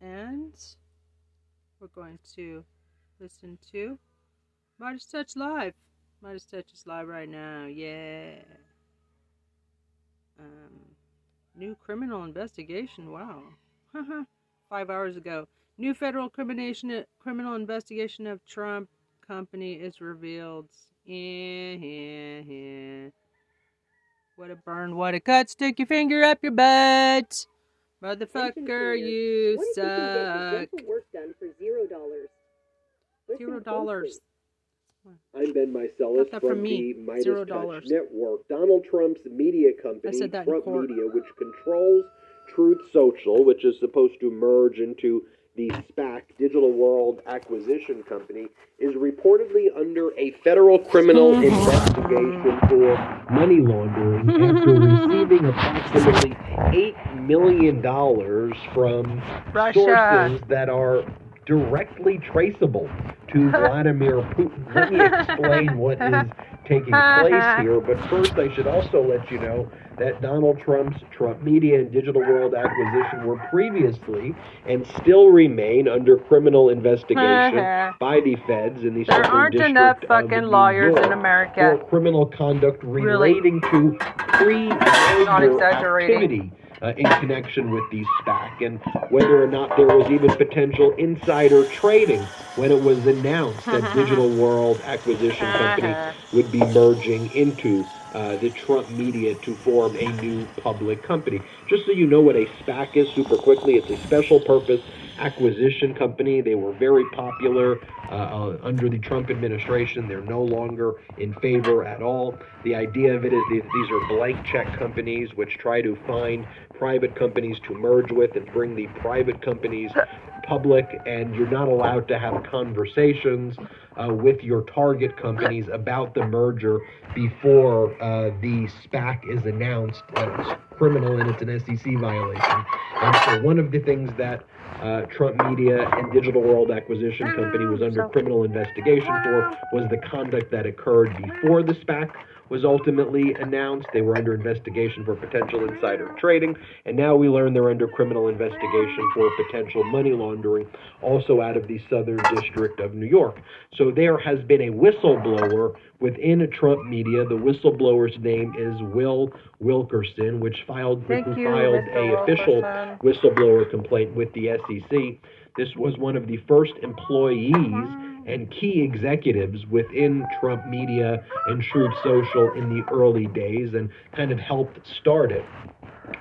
And we're going to listen to MeidasTouch Live. MeidasTouch is live right now, yeah. Um, new criminal investigation, wow. Five hours ago. New federal criminal investigation of Trump company is revealed. Yeah, yeah, yeah. What a burn, what a cut. Stick your finger up your butt. Motherfucker, you what suck. If you can get work done for zero dollars? Zero dollars. I'm Ben Meiselas that from, from me. the Midas Zero Touch dollars. Network. Donald Trump's media company, said that in Trump. Media, which controls Truth Social, which is supposed to merge into the SPAC Digital World Acquisition Company, is reportedly under a federal criminal mm-hmm. investigation for money laundering mm-hmm. after mm-hmm. receiving approximately eight million dollars from Russia. sources that are directly traceable to Vladimir Putin. Let me explain what is taking place here, but first I should also let you know that Donald Trump's Trump Media and Digital World acquisition were previously and still remain under criminal investigation uh-huh. by the feds in the There aren't District enough fucking lawyers in America. for criminal conduct Really. relating to Not pre-merger exaggerating. activity uh, in connection with the SPAC and whether or not there was even potential insider trading when it was announced that Digital World Acquisition Company would be merging into uh, the Trump media to form a new public company. Just so you know what a SPAC is super quickly, it's a special purpose acquisition company. They were very popular uh, uh, under the Trump administration. They're no longer in favor at all. The idea of it is that these are blank check companies which try to find private companies to merge with and bring the private companies public, and you're not allowed to have conversations uh, with your target companies about the merger before uh, the SPAC is announced. It's criminal and it's an SEC violation. And so one of the things that uh, Trump Media and Digital World Acquisition Company was under criminal investigation for was the conduct that occurred before the SPAC was ultimately announced. They were under investigation for potential insider trading, and now we learn they're under criminal investigation for potential money laundering, also out of the Southern District of New York. So there has been a whistleblower within Trump Media. The whistleblower's name is Will Wilkerson, which filed Thank who you, filed Mr. a official Wilkerson. whistleblower complaint with the SEC. This was one of the first employees and key executives within Trump Media and Truth Social in the early days and kind of helped start it.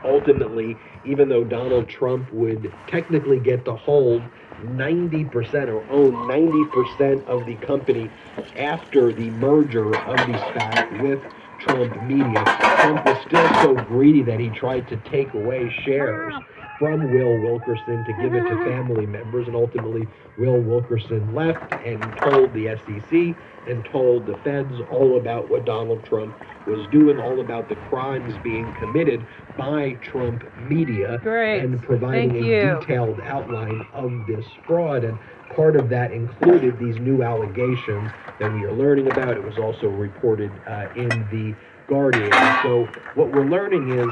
Ultimately, even though Donald Trump would technically get to hold 90% or own 90% of the company after the merger of the SPAC with Trump Media, Trump was still so greedy that he tried to take away shares from Will Wilkerson to give it to family members, and ultimately Will Wilkerson left and told the SEC and told the feds all about what Donald Trump was doing, all about the crimes being committed by Trump media, Great. and providing Thank a you. detailed outline of this fraud. And part of that included these new allegations that we are learning about. It was also reported uh, in the Guardian. So what we're learning is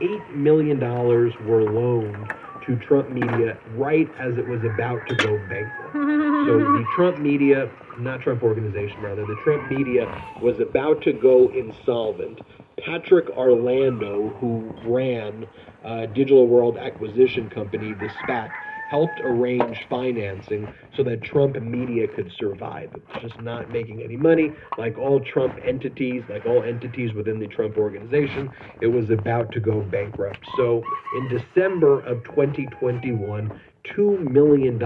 eight million dollars were loaned to Trump media right as it was about to go bankrupt. So the Trump media, not Trump organization rather, the Trump media was about to go insolvent. Patrick Orlando, who ran uh, Digital World Acquisition Company, the SPAC, helped arrange financing so that Trump media could survive. It's just not making any money. Like all Trump entities, like all entities within the Trump organization, it was about to go bankrupt. So in December of 2021, $2 million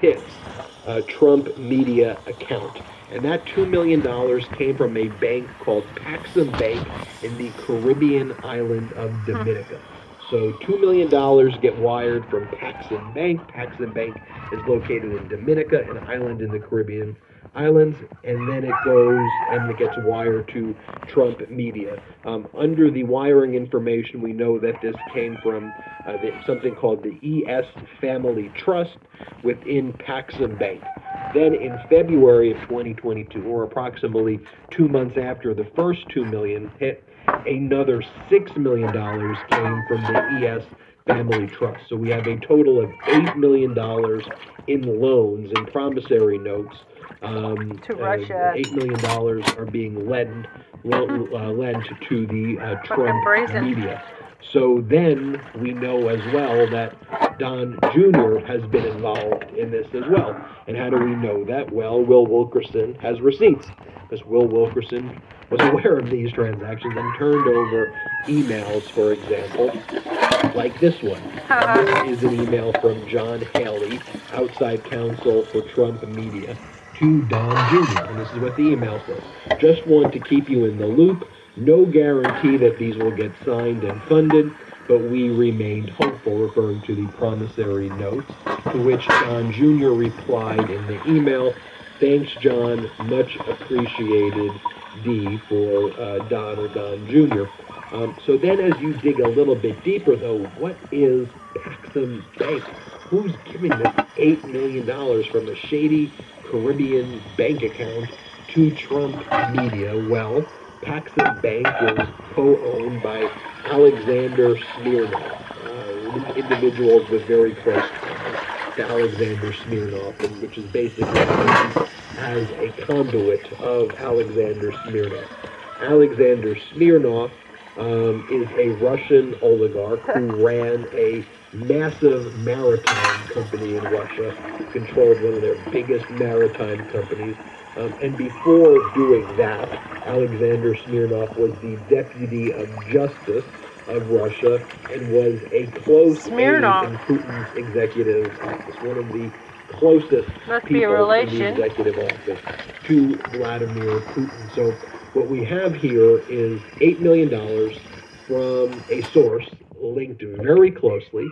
hits a uh, Trump media account. And that $2 million came from a bank called Paxum Bank in the Caribbean island of Dominica. So $2 million get wired from Paxum Bank. Paxum Bank is located in Dominica, an island in the Caribbean islands, and then it goes and it gets wired to Trump Media. Um, under the wiring information, we know that this came from uh, the, something called the ES Family Trust within Paxum Bank. Then in February of 2022, or approximately two months after the first two million hit, another six million dollars came from the ES family trust. So we have a total of $8 million in loans and promissory notes. Um, To Russia. $8 million are being lent, lo- uh, lent to the uh, Trump media. So then we know as well that Don Jr. has been involved in this as well. And how do we know that? Well, Will Wilkerson has receipts. Because Will Wilkerson was aware of these transactions and turned over emails, for example, like this one. And this is an email from John Haley, outside counsel for Trump Media, to Don Jr. And this is what the email says. Just want to keep you in the loop. No guarantee that these will get signed and funded, but we remained hopeful, referring to the promissory notes, to which John Jr. replied in the email, Thanks, John. Much appreciated, D, for uh, Don or Don Jr. Um, so then, as you dig a little bit deeper, though, what is Paxum Bank? Who's giving this $8 million from a shady Caribbean bank account to Trump Media? Well, Paxum Bank is co-owned by Alexander Smirnov, uh, individuals with very close ties to Alexander Smirnov, which is basically as a conduit of Alexander Smirnov. Alexander Smirnov um, is a Russian oligarch who ran a massive maritime company in Russia, controlled one of their biggest maritime companies. Um, and before doing that, Alexander Smirnov was the deputy of justice of Russia and was a close aide Smirnov. in Putin's executive office, one of the closest Must be a people in relation. the executive office to Vladimir Putin. So what we have here is $8 million from a source linked very closely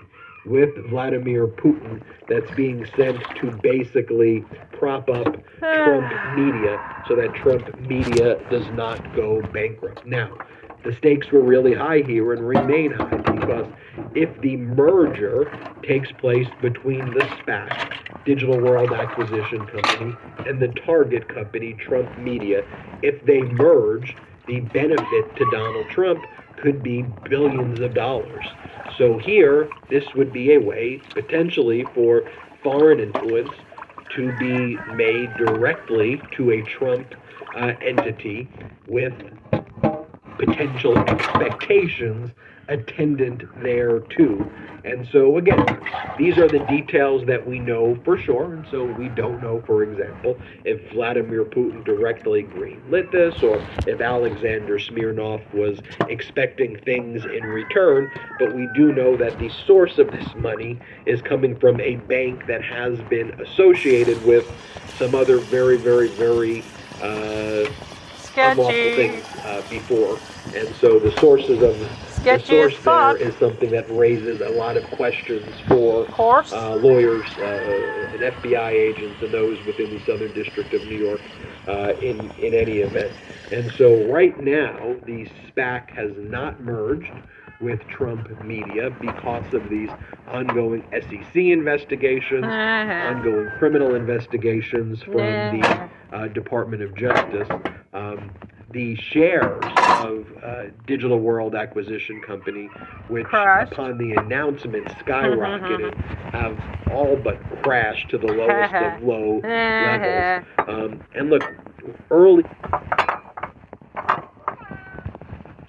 with Vladimir Putin that's being sent to basically prop up Trump media so that Trump media does not go bankrupt. Now, the stakes were really high here and remain high because if the merger takes place between the SPAC, Digital World Acquisition Company, and the target company, Trump Media, if they merge, the benefit to Donald Trump could be billions of dollars. So here, this would be a way potentially for foreign influence to be made directly to a Trump uh, entity with potential expectations attendant there too. And so again, these are the details that we know for sure, and so we don't know, for example, if Vladimir Putin directly greenlit this or if Alexander Smirnov was expecting things in return, but we do know that the source of this money is coming from a bank that has been associated with some other very, very, very uh, unlawful things uh, before. And so the sources of the Sketchy as source there is something that raises a lot of questions for uh, lawyers uh, and FBI agents and those within the Southern District of New York uh, in, in any event. And so right now, the SPAC has not merged with Trump Media because of these ongoing SEC investigations, Uh-huh. ongoing criminal investigations from Yeah. the uh, Department of Justice. Um, the shares of uh, Digital World Acquisition Company, which Crashed. upon the announcement skyrocketed, have all but crashed to the lowest of low levels. Um, and look, early.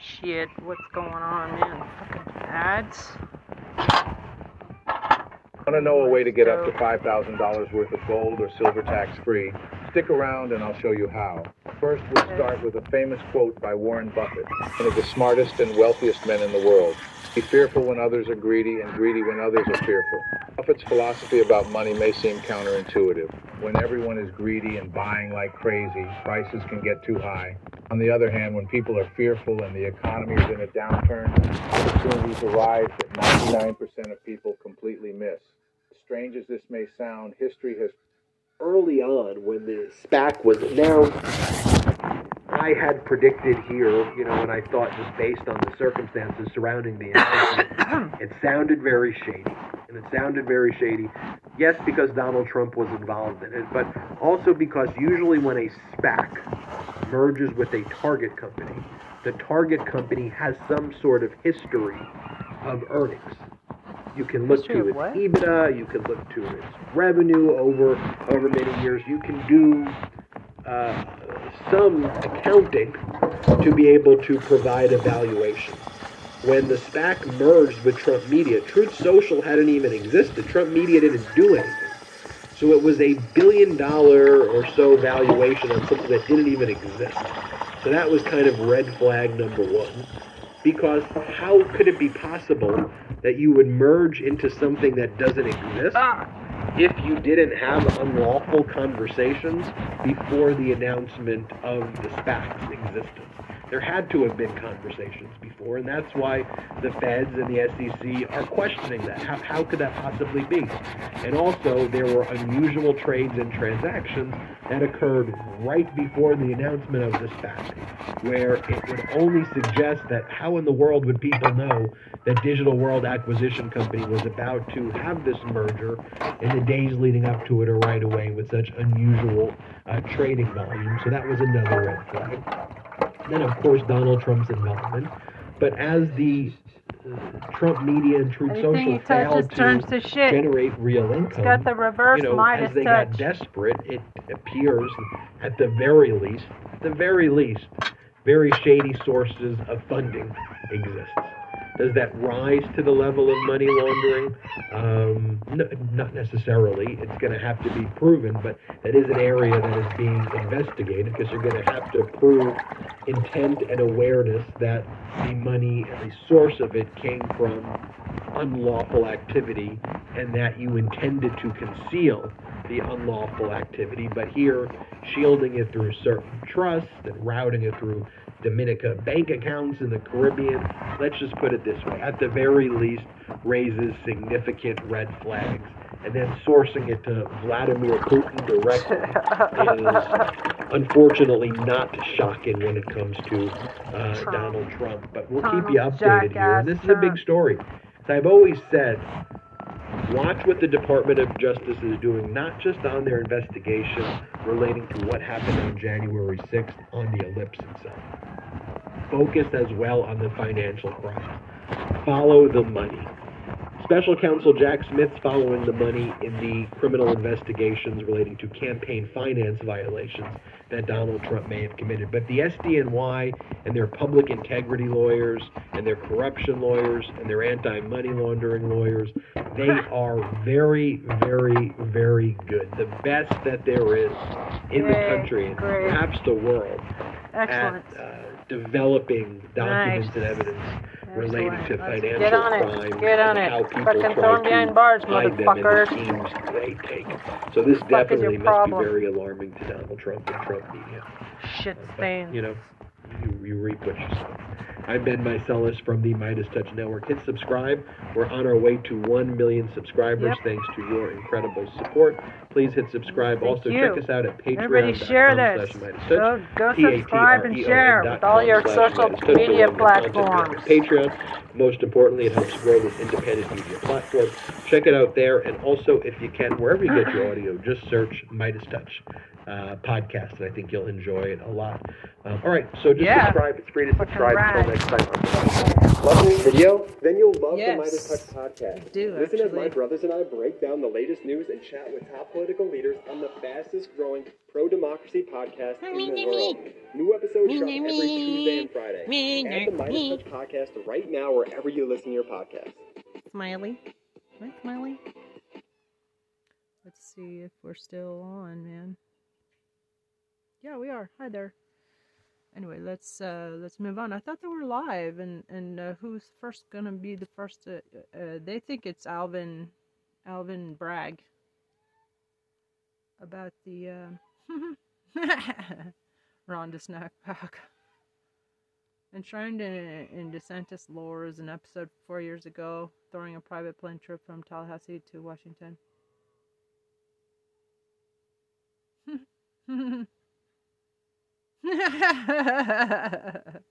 Shit, what's going on, man? Fucking ads. Want to know a way to get up to $5,000 worth of gold or silver tax free? Stick around and I'll show you how. First, we'll start with a famous quote by Warren Buffett, one of the smartest and wealthiest men in the world. Be fearful when others are greedy and greedy when others are fearful. Buffett's philosophy about money may seem counterintuitive. When everyone is greedy and buying like crazy, prices can get too high. On the other hand, when people are fearful and the economy is in a downturn, opportunities arise that 99% of people completely miss. Strange as this may sound, history has early on when the SPAC was announced, I had predicted here, you know, and I thought just based on the circumstances surrounding the announcement, it sounded very shady. And it sounded very shady, yes, because Donald Trump was involved in it, but also because usually when a SPAC merges with a target company, the target company has some sort of history of earnings. You can look to its what? EBITDA. You can look to its revenue over however many years. You can do uh, some accounting to be able to provide a valuation. When the SPAC merged with Trump Media, Truth Social hadn't even existed. Trump Media didn't do anything. So it was a billion dollar or so valuation on something that didn't even exist. So that was kind of red flag number one. Because how could it be possible that you would merge into something that doesn't exist ah, if you didn't have unlawful conversations before the announcement of the SPAC's existence? There had to have been conversations before, and that's why the feds and the SEC are questioning that. How, how could that possibly be? And also, there were unusual trades and transactions that occurred right before the announcement of the SPAC, where it would only suggest that how in the world would people know that Digital World Acquisition Company was about to have this merger in the days leading up to it or right away with such unusual uh, trading volume? So that was another red flag. Then, of course, Donald Trump's involvement. But as the uh, Trump media and Truth Social failed to to shit. generate real income, got the reverse you know, Midas as they touch. got desperate, it appears, at the very least, at the very least, very shady sources of funding exist. Does that rise to the level of money laundering? Um, no, not necessarily. It's going to have to be proven, but that is an area that is being investigated because you're going to have to prove intent and awareness that the money and the source of it came from unlawful activity and that you intended to conceal the unlawful activity, but here shielding it through certain trusts and routing it through Dominica bank accounts in the Caribbean. Let's just put it this way at the very least, raises significant red flags. And then sourcing it to Vladimir Putin directly is unfortunately not shocking when it comes to uh, Donald Trump. But we'll keep you Donald updated here. And this is a big story. As I've always said, watch what the Department of Justice is doing, not just on their investigation relating to what happened on January 6th on the ellipse itself. Focus as well on the financial crimes. Follow the money. Special counsel Jack Smith's following the money in the criminal investigations relating to campaign finance violations that Donald Trump may have committed. But the SDNY and their public integrity lawyers and their corruption lawyers and their anti money laundering lawyers, they are very, very, very good. The best that there is in the country and great. perhaps the world Excellent. at uh, developing documents Nice. and evidence relating to financial get on it. crimes Get on and it. how people Fucking try throw 'em to behind bars, hide them in motherfuckers. the schemes they take. So this Fuck is definitely must problem? be very alarming to Donald Trump and Trump media. Shit stain. you know, you, you reap what you sow. I'm Ben Meiselas from the MeidasTouch Network. Hit subscribe. We're on our way to 1 million subscribers Yep. thanks to your incredible support. Please hit subscribe. Thank also, you. check us out at patreon.com Everybody share this. slash Midas Go, go subscribe and share with all your social media platforms. Patreon. Most importantly, it helps grow this independent media platform. Check it out there, and also, if you can, wherever you get your audio, just search MeidasTouch uh, podcast, and I think you'll enjoy it a lot. Um, all right, so just Yeah. subscribe. It's free to subscribe. Until next time. Love this video? Then you'll love Yes. the MeidasTouch podcast. do, Listen as my brothers and I break down the latest news and chat with top political leaders on the fastest growing pro democracy podcast in the world. New episodes drop every Tuesday and Friday. Add the Midas Touch podcast right now wherever you listen to your podcast. Smiley. Right, Smiley? Let's see if we're still on, man. Yeah, we are. Hi there. Anyway, let's uh let's move on. I thought they were live, and and uh, who's first gonna be the first? To, uh, they think it's Alvin, Alvin Bragg. About the uh, Ronda snack pack. Enshrined in, in DeSantis lore is an episode four years ago, throwing a private plane trip from Tallahassee to Washington.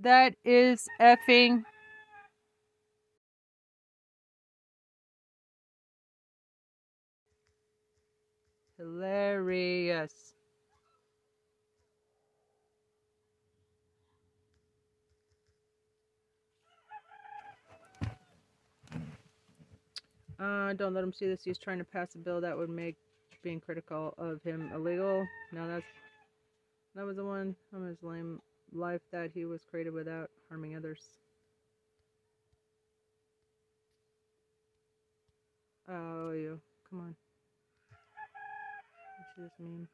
that is effing hilarious. Uh, don't let him see this. He's trying to pass a bill that would make being critical of him illegal. No, that's that was the one from his lame life that he was created without harming others. Oh, you come on. Let's see this meme.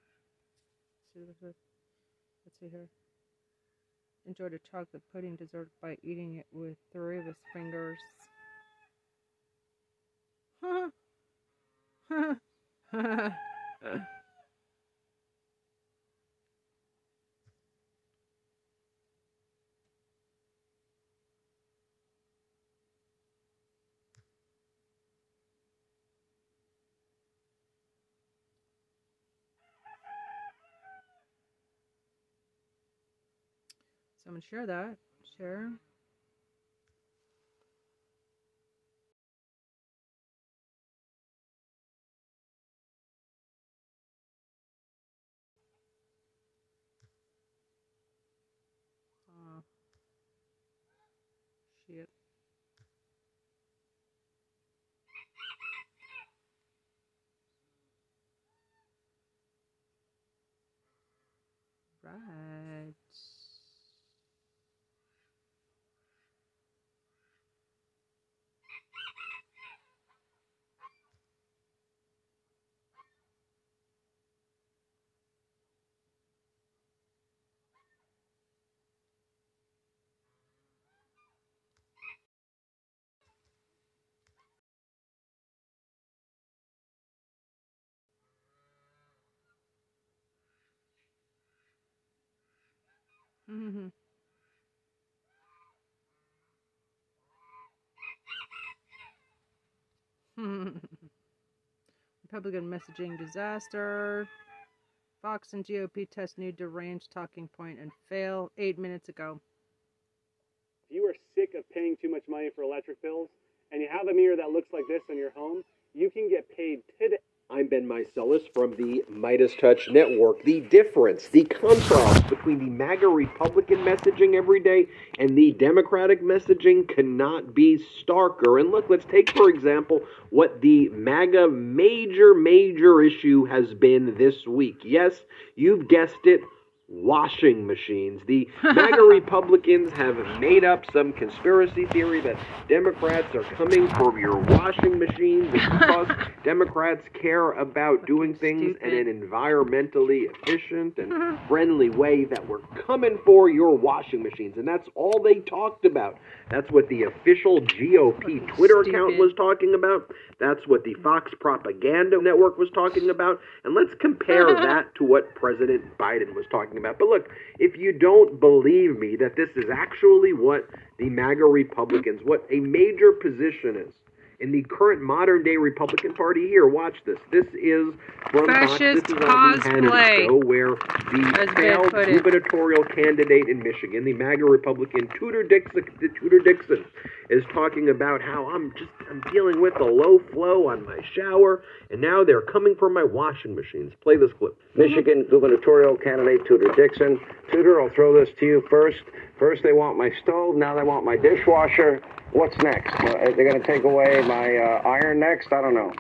Let's see this. Let's see here. Enjoyed a chocolate pudding dessert by eating it with three of his fingers. Someone share that. Share. Uh, shit. Right. Mm-hmm. Republican messaging disaster. Fox and GOP test new deranged talking point and fail eight minutes ago. If you are sick of paying too much money for electric bills and you have a mirror that looks like this in your home, you can get paid today. I'm Ben Meiselas from the MeidasTouch Network. The difference, the contrast between the MAGA Republican messaging every day and the Democratic messaging cannot be starker. And look, let's take, for example, what the MAGA major, major issue has been this week. Yes, you've guessed it washing machines. The MAGA Republicans have made up some conspiracy theory that Democrats are coming for your washing machines because Democrats care about doing things in an environmentally efficient and friendly way that we're coming for your washing machines. And that's all they talked about. That's what the official GOP Twitter account was talking about. That's what the Fox Propaganda Network was talking about. And let's compare that to what President Biden was talking about. But look, if you don't believe me that this is actually what the MAGA Republicans, what a major position is in the current modern day Republican Party here, watch this. This is from Fox. This Fascist is on the Hannity cosplay. show where the failed gubernatorial candidate in Michigan, the MAGA Republican Tudor Dixon, Tudor Dixon, is talking about how I'm just I'm dealing with a low flow on my shower, and now they're coming for my washing machines. Play this clip. Michigan gubernatorial candidate Tudor Dixon. Tudor, I'll throw this to you first. First, they want my stove. Now they want my dishwasher. What's next? Uh, they're going to take away my uh, iron next? I don't know.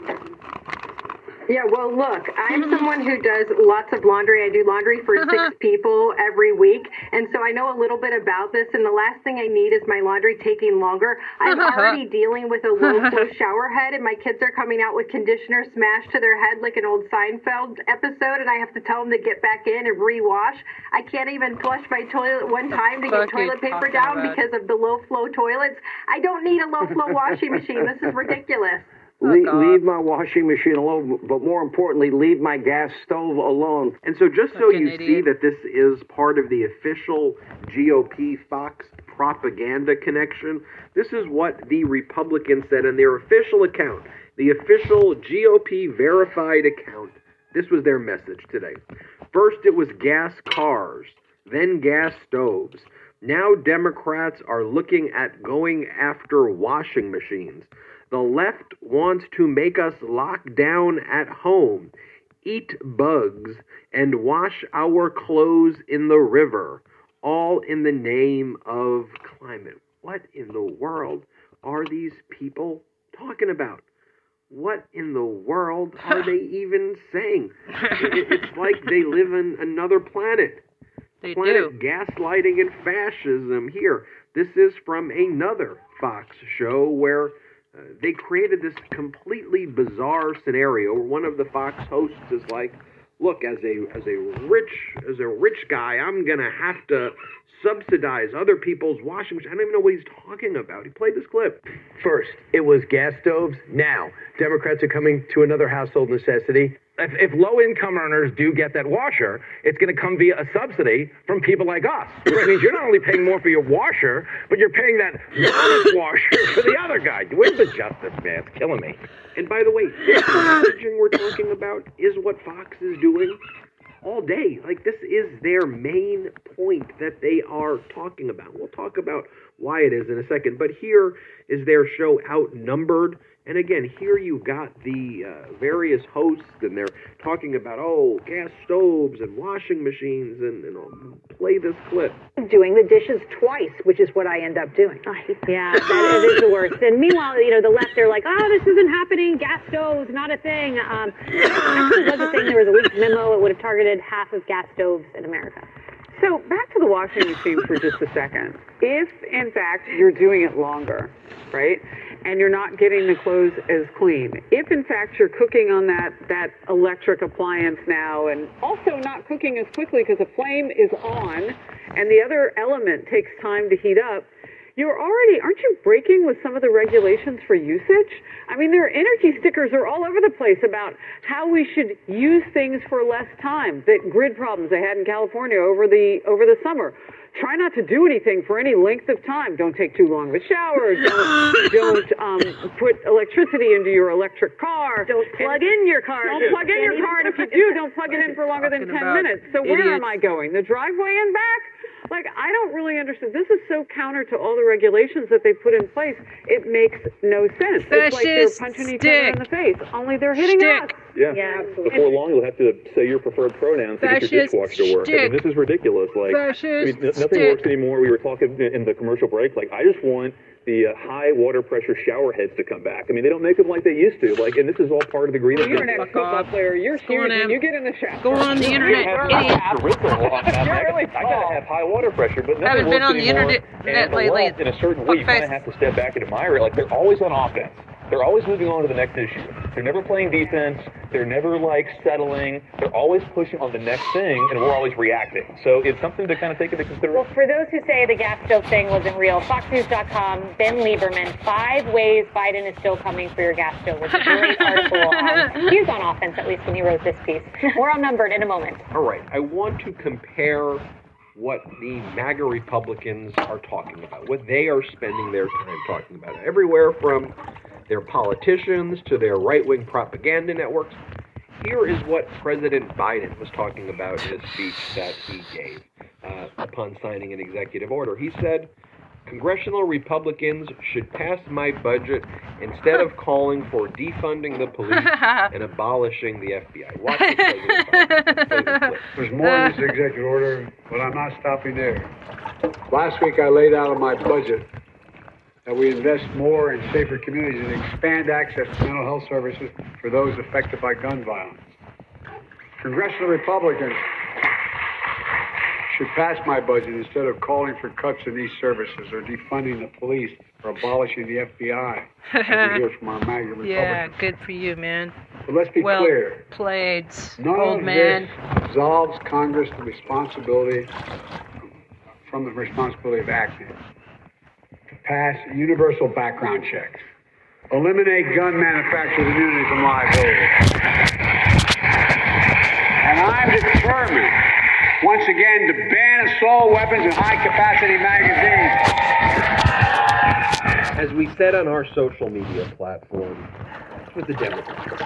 Yeah, well, look, I'm someone who does lots of laundry. I do laundry for six people every week. And so I know a little bit about this. And the last thing I need is my laundry taking longer. I'm already dealing with a low flow shower head, and my kids are coming out with conditioner smashed to their head like an old Seinfeld episode. And I have to tell them to get back in and rewash. I can't even flush my toilet one time to get toilet paper down about? because of the low flow toilets. I don't need a low flow washing machine. This is ridiculous. Le- leave my washing machine alone, but more importantly, leave my gas stove alone. And so, just so you see that this is part of the official GOP Fox propaganda connection, this is what the Republicans said in their official account, the official GOP verified account. This was their message today. First, it was gas cars, then gas stoves. Now, Democrats are looking at going after washing machines. The left wants to make us lock down at home eat bugs, and wash our clothes in the river, all in the name of climate. What in the world are these people talking about? What in the world are they even saying? It's like they live in another planet. They planet gaslighting and fascism here. This is from another Fox show where they created this completely bizarre scenario where one of the Fox hosts is like, "Look, as a as a rich as a rich guy, I'm gonna have to subsidize other people's washing machines." I don't even know what he's talking about. He played this clip. First, it was gas stoves. Now, Democrats are coming to another household necessity. If, if low income earners do get that washer, it's going to come via a subsidy from people like us. Which means you're not only paying more for your washer, but you're paying that bonus washer for the other guy. Where's the justice, man? It's killing me. And by the way, this messaging we're talking about is what Fox is doing all day. Like this is their main point that they are talking about. We'll talk about why it is in a second, but here is their show outnumbered. And again, here you've got the uh, various hosts, and they're talking about oh, gas stoves and washing machines, and, and I'll play this clip. Doing the dishes twice, which is what I end up doing. Yeah, that is the worst. And meanwhile, you know, the left, they're like, oh, this isn't happening. Gas stoves, not a thing. Um, it actually was a thing. There was a leaked memo. It would have targeted half of gas stoves in America. So back to the washing machine for just a second. If in fact you're doing it longer, right, and you're not getting the clothes as clean, if in fact you're cooking on that that electric appliance now, and also not cooking as quickly because the flame is on, and the other element takes time to heat up. You're already, aren't you breaking with some of the regulations for usage? I mean, there are energy stickers are all over the place about how we should use things for less time. That grid problems they had in California over the over the summer. Try not to do anything for any length of time. Don't take too long of a shower. Don't, don't um, put electricity into your electric car. Don't plug in your car. Don't plug in your car, and if you do, don't plug it in for longer than 10 minutes. So where am. I going? The driveway and back? Like, I don't really understand. This is so counter to all the regulations that they put in place. It makes no sense. it's like they're Fascist punching each other in the face, only they're hitting Shtick. us. Yeah. Yeah, Before long, you'll have to say your preferred pronouns to get your Fascist dishwasher to work. I mean, this is ridiculous. Like, I mean, n- nothing shtick. works anymore. We were talking in the commercial break. Like, I just want the uh, high water pressure shower heads to come back. I mean, they don't make them like they used to. Like, and this is all part of the green Well, you're an agenda. ex-football player. You're Go serious when you get in the shower. Go on the You're internet, really idiot. on. You're really I gotta have high water pressure, but nothing Haven't been on the internet lately. in a certain way, you kind of have to step back and admire it. Like they're always on offense. They're always moving on to the next issue. They're never playing defense. They're never like settling. They're always pushing on the next thing, and we're always reacting. So it's something to kind of take into consideration. Well, for those who say the gas stove thing wasn't real, FoxNews.com, Ben Lieberman, five ways Biden is still coming for your gas stove. It's a great article. He was on offense, at least when he wrote this piece. We're outnumbered in a moment. All right, I want to compare what the MAGA Republicans are talking about, what they are spending their time talking about. Everywhere from their politicians to their right wing propaganda networks. Here is what President Biden was talking about in a speech that he gave uh, upon signing an executive order. He said, Congressional Republicans should pass my budget instead of calling for defunding the police and abolishing the FBI. Watch the President Biden play the clip. There's more in this executive order, but I'm not stopping there. Last week, I laid out in my budget that we invest more in safer communities and expand access to mental health services for those affected by gun violence. Congressional Republicans should pass my budget instead of calling for cuts in these services or defunding the police or abolishing the FBI, hear from our MAGA yeah, good for you, man. But let's be well clear. played, None old of man. this absolves Congress the responsibility from the responsibility of acting pass universal background checks, eliminate gun manufacturers' immunity from liability. And I'm determined, once again, to ban assault weapons and high-capacity magazines. As we said on our social media platform, what the Democrats.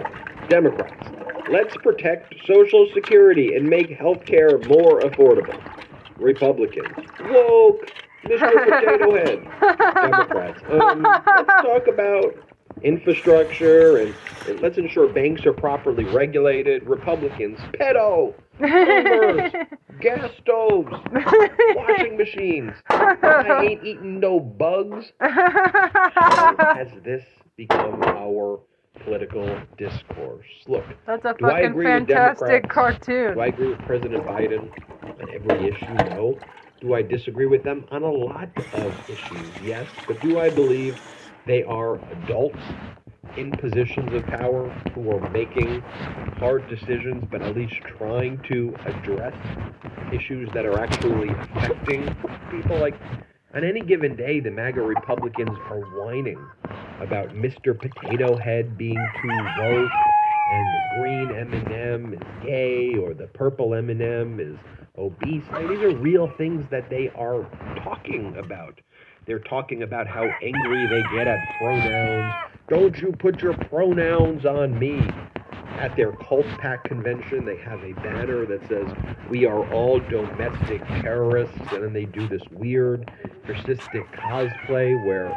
Democrats, let's protect Social Security and make health care more affordable. Republicans, woke, Mr. Potato Head. Democrats, um, let's talk about infrastructure and, and let's ensure banks are properly regulated. Republicans, pedo, gas stoves, washing machines. I ain't eating no bugs. How has this become our political discourse? Look, That's a fucking fantastic cartoon. Do I agree with President Biden on every issue? No. Do I disagree with them on a lot of issues? Yes. But do I believe they are adults in positions of power who are making hard decisions, but at least trying to address issues that are actually affecting people? Like, on any given day, the MAGA Republicans are whining about Mr. Potato Head being too woke, and the green M&M is gay, or the purple M&M is obese. I mean, these are real things that they are talking about. They're talking about how angry they get at pronouns. Don't you put your pronouns on me. At their cult pack convention, they have a banner that says, We are all domestic terrorists. And then they do this weird, persistent cosplay where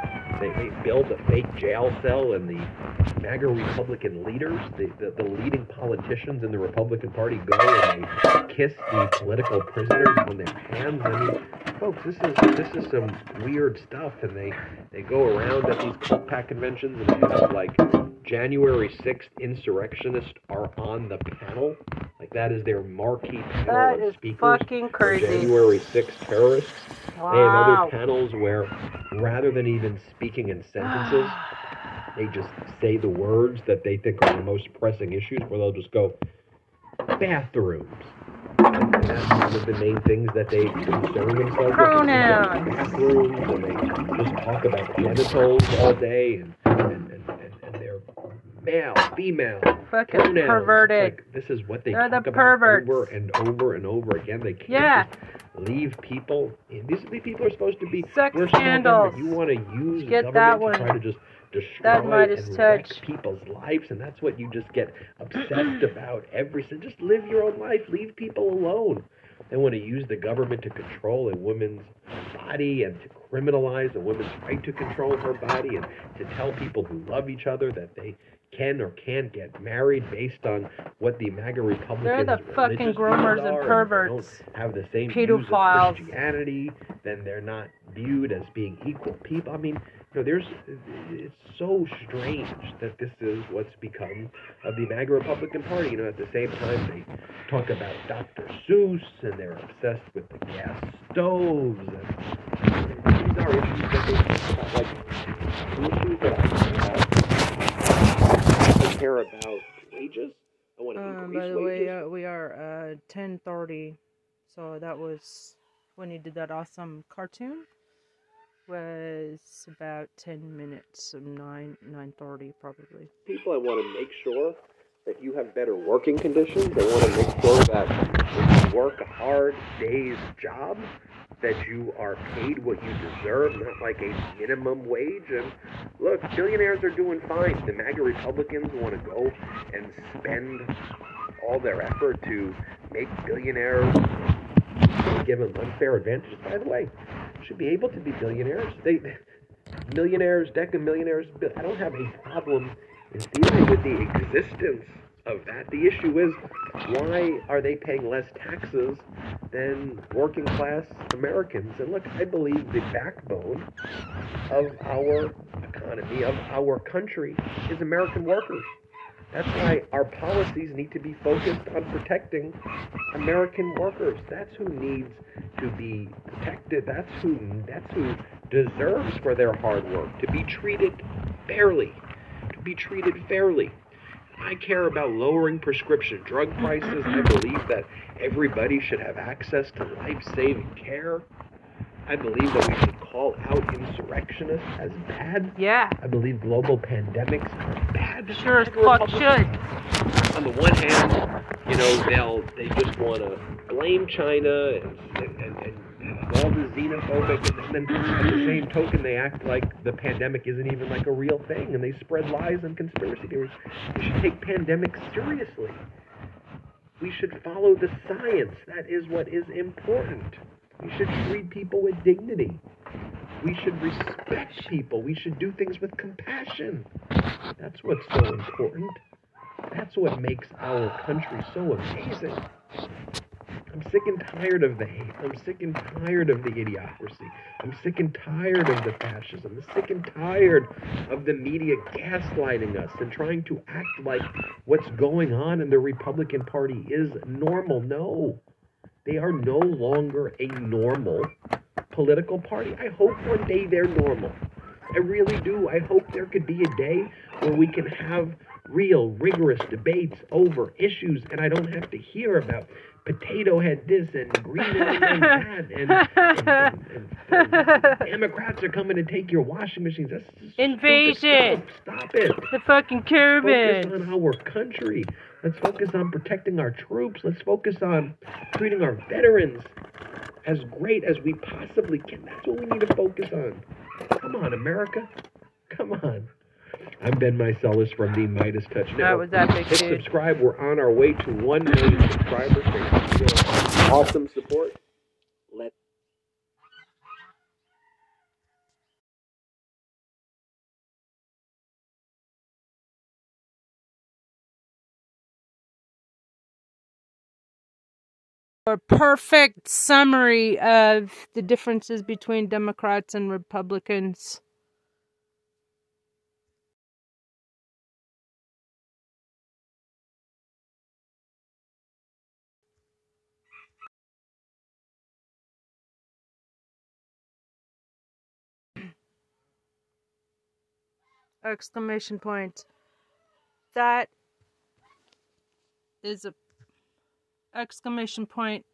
they, they build a fake jail cell, and the MAGA Republican leaders, the, the, the leading politicians in the Republican Party, go and they kiss the political prisoners on their hands. I mean, folks, this is this is some weird stuff, and they they go around at these cult pack conventions and they have like January 6th insurrectionists are on the panel. Like that is their marquee panel That of is speakers. fucking crazy. January 6th terrorists. Wow. They have other panels where rather than even speaking in sentences, they just say the words that they think are the most pressing issues, where they'll just go, bathrooms. And that's one of the main things that they concern themselves with. Pronouns. Bathrooms, and they just talk about genitals all day, and, and, male, female, Fucking pronouns. perverted. Like, this is what they They're the talk about perverts. over and over and over again. They can't Yeah. just leave people. in. These, these people are supposed to be Sex we're scandals. You want to use Get government that to one. try to just destroy That Midas and wreck people's lives, and that's what you just get obsessed about. Every so just live your own life. Leave people alone. They want to use the government to control a woman's body and to criminalize a woman's right to control her body and to tell people who love each other that they can or can't get married based on what the MAGA Republicans They're the fucking groomers and perverts. don't have the same views of Pedophiles. Christianity, then they're not viewed as being equal people. I mean, you know, there's it's so strange that this is what's become of the MAGA Republican Party. You know, at the same time they talk about Dr. Seuss and they're obsessed with the gas stoves and these are issues that they talk about, like issues that I care about. I care about wages. I want to Um, increase by the wages. way, uh, we are uh, 10:30, so that was when he did that awesome cartoon. Was about 10 minutes of 9 9:30 probably. people. I want to make sure that you have better working conditions. I want to make sure that if you work a hard day's job, that you are paid what you deserve, not like a minimum wage. And look, billionaires are doing fine. The MAGA Republicans want to go and spend all their effort to make billionaires give them unfair advantages. By the way, should be able to be billionaires. They millionaires, deca millionaires. I don't have a problem in dealing with the existence of that. The issue is why are they paying less taxes than working class Americans? And look, I believe the backbone of our economy, of our country, is American workers. That's why our policies need to be focused on protecting American workers. That's who needs to be protected. That's who that's who deserves for their hard work to be treated fairly. To be treated fairly. I care about lowering prescription drug prices. I believe that everybody should have access to life-saving care. I believe that we should call out insurrectionists as bad. Yeah. I believe global pandemics are bad. Sure as fuck should. On the one hand, you know, they'll they just want to blame China and, and, and, and all the xenophobic, and then at the same token, they act like the pandemic isn't even like a real thing, and they spread lies and conspiracy theories. We should take pandemics seriously. We should follow the science. That is what is important. We should treat people with dignity. We should respect people. We should do things with compassion. That's what's so important. That's what makes our country so amazing. I'm sick and tired of the hate. I'm sick and tired of the idiocracy. I'm sick and tired of the fascism. I'm sick and tired of the media gaslighting us and trying to act like what's going on in the Republican Party is normal. No, they are no longer a normal political party. I hope one day they're normal. I really do. I hope there could be a day where we can have real, rigorous debates over issues and I don't have to hear about potato head this and green head that and, and, and, and, Democrats are coming to take your washing machines. That's Invasion. Stop it. The fucking Let's Curbans. focus on our country. Let's focus on protecting our troops. Let's focus on treating our veterans as great as we possibly can. That's what we need to focus on. Come on, America. Come on. I'm Ben Meiselas from the Midas Touch Network. That was epic, Hit dude. subscribe. We're on our way to 1 million subscribers. Thank for your awesome support. Let a perfect summary of the differences between Democrats and Republicans. Exclamation point. That is a exclamation point.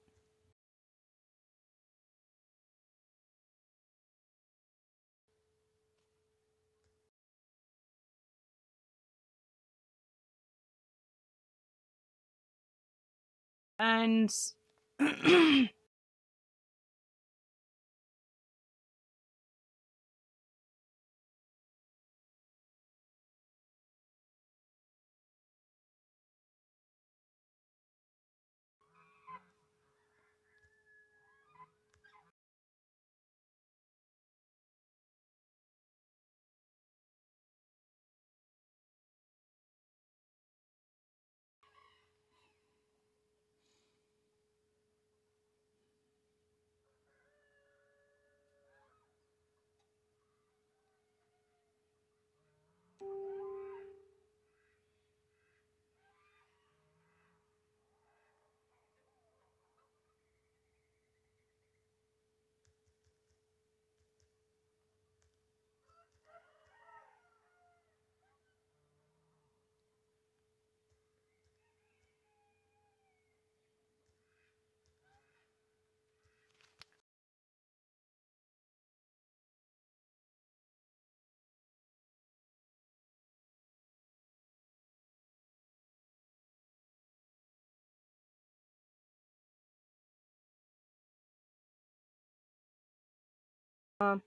And um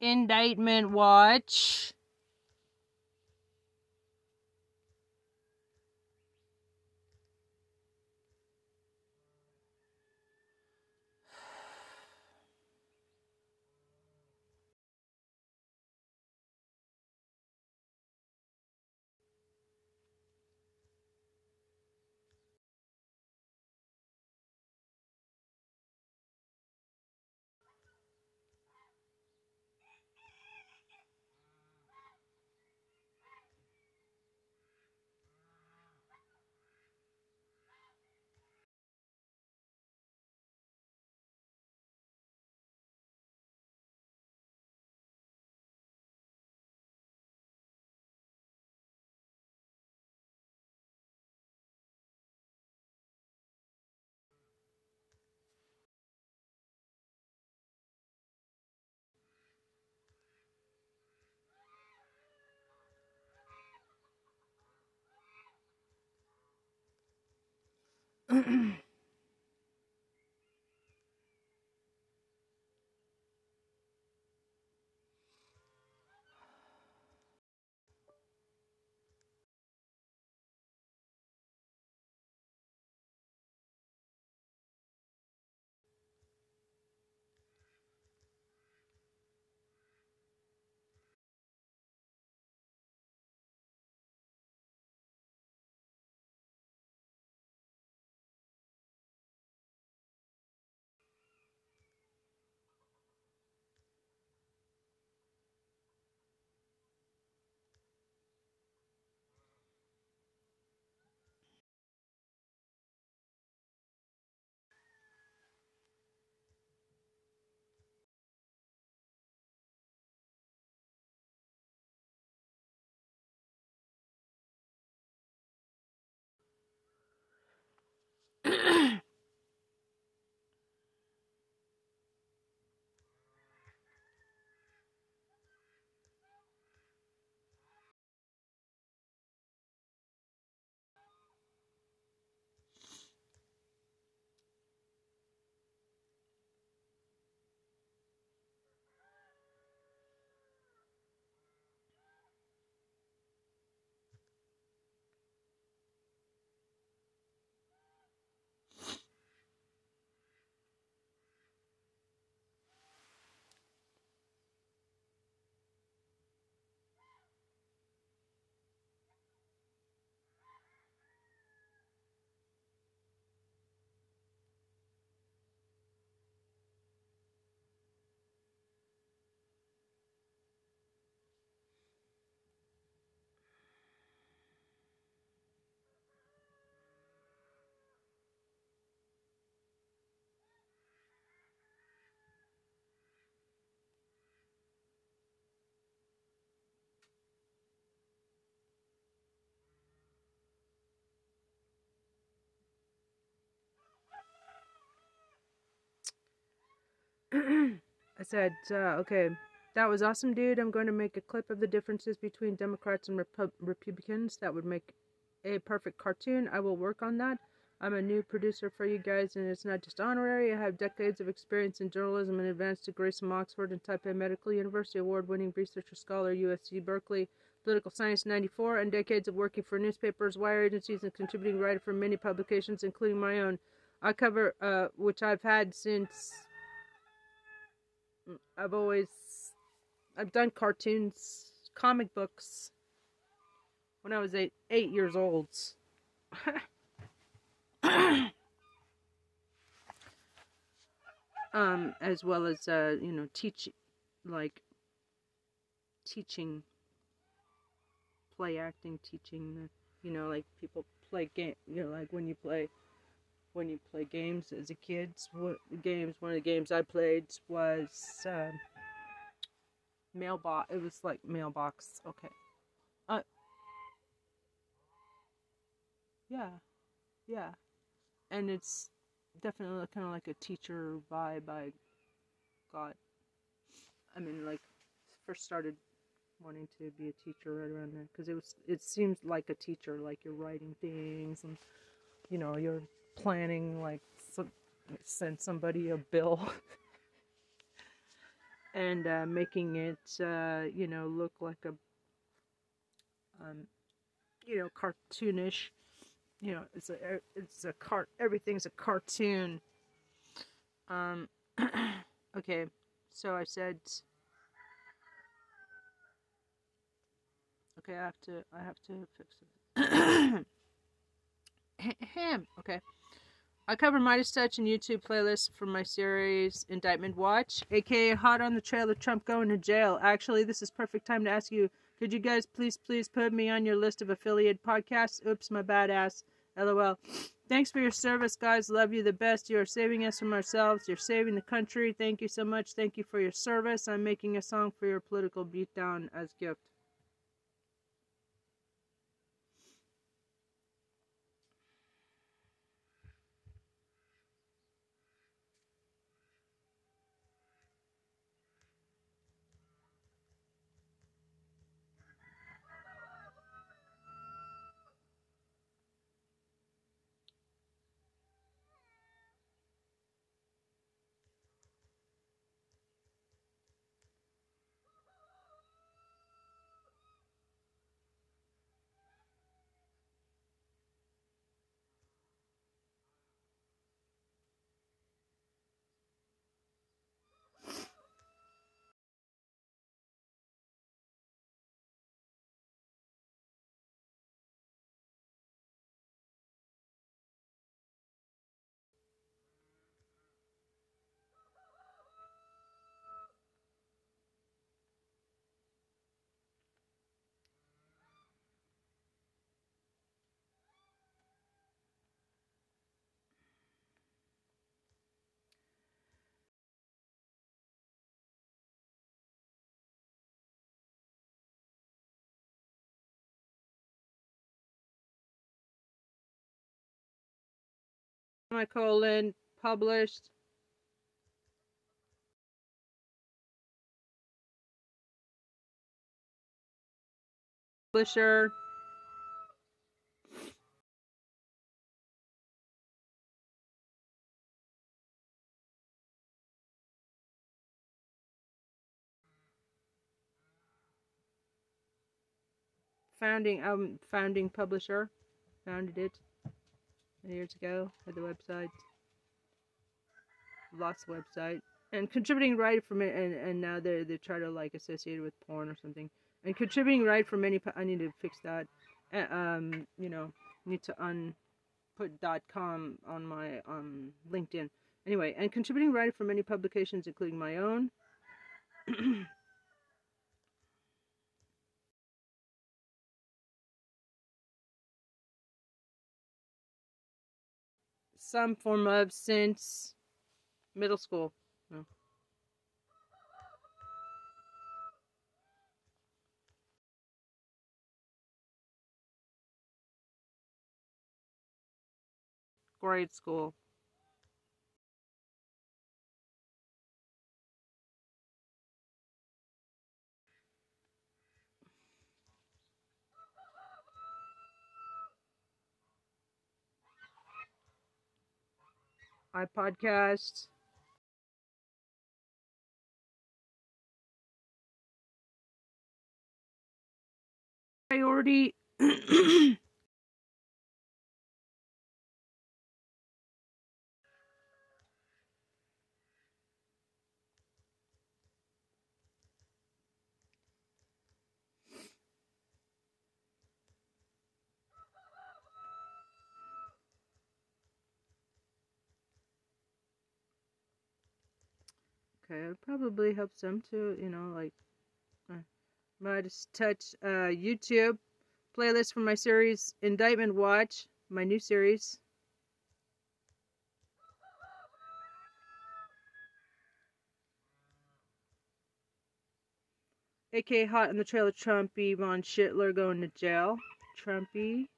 indictment watch. 咳咳 I said, uh, okay, that was awesome, dude. I'm going to make a clip of the differences between Democrats and Repu- Republicans. That would make a perfect cartoon. I will work on that. I'm a new producer for you guys, and it's not just honorary. I have decades of experience in journalism and advanced degrees from Oxford and Taipei Medical University, award winning researcher scholar, USC Berkeley, political science 94, and decades of working for newspapers, wire agencies, and contributing writer for many publications, including my own. I cover, uh, which I've had since I've always I've done cartoons, comic books when I was eight eight years old. um, as well as uh, you know, teach like teaching play acting, teaching you know, like people play game you know, like when you play when you play games as a kid. Games? One of the games I played was uh, mailbox. It was like mailbox. Okay. Uh. Yeah, yeah, and it's definitely kind of like a teacher vibe. I got. I mean, like first started wanting to be a teacher right around there because it was. It seems like a teacher, like you're writing things and you know you're planning like some, send somebody a bill and uh, making it uh, you know look like a um, you know cartoonish you know it's a it's a cart everything's a cartoon. Um okay so i said okay i have to i have to fix it. Okay I cover MeidasTouch and YouTube playlists for my series Indictment Watch, aka Hot on the Trail of Trump Going to Jail. Actually, this is perfect time to ask you, could you guys please, please put me on your list of affiliate podcasts? Oops, my badass. LOL. Thanks for your service, guys. Love you the best. You are saving us from ourselves. You're saving the country. Thank you so much. Thank you for your service. I'm making a song for your political beatdown as gift. Semicolon, published. Publisher. Founding um founding publisher. Founded it years ago at the website. Lost website. And contributing right from it and, and now they're, they try to like associate it with porn or something. And contributing right for many I need to fix that. Uh, um, you know, need to un put com on my um LinkedIn. Anyway, and contributing writer for many publications, including my own. Some form of since middle school. No. Grade school. iPodcast. Priority. Okay, it probably helps them to, you know, like, uh, might just touch uh, YouTube playlist for my series Indictment Watch, my new series. AK Hot in the Trail of Trumpy Von Schittler going to jail. Trumpy.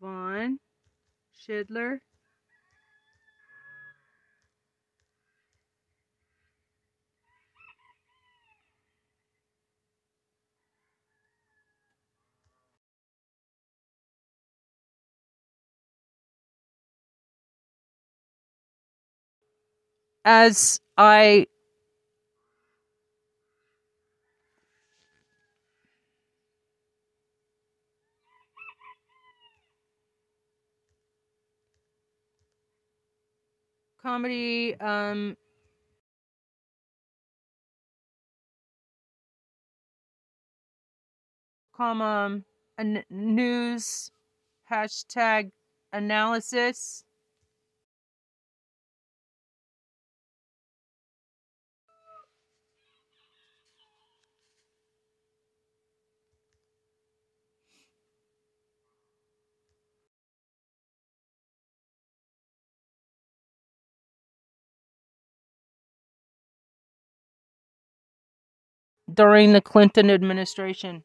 Von Schindler. As I comedy um comma an news hashtag analysis during the Clinton administration.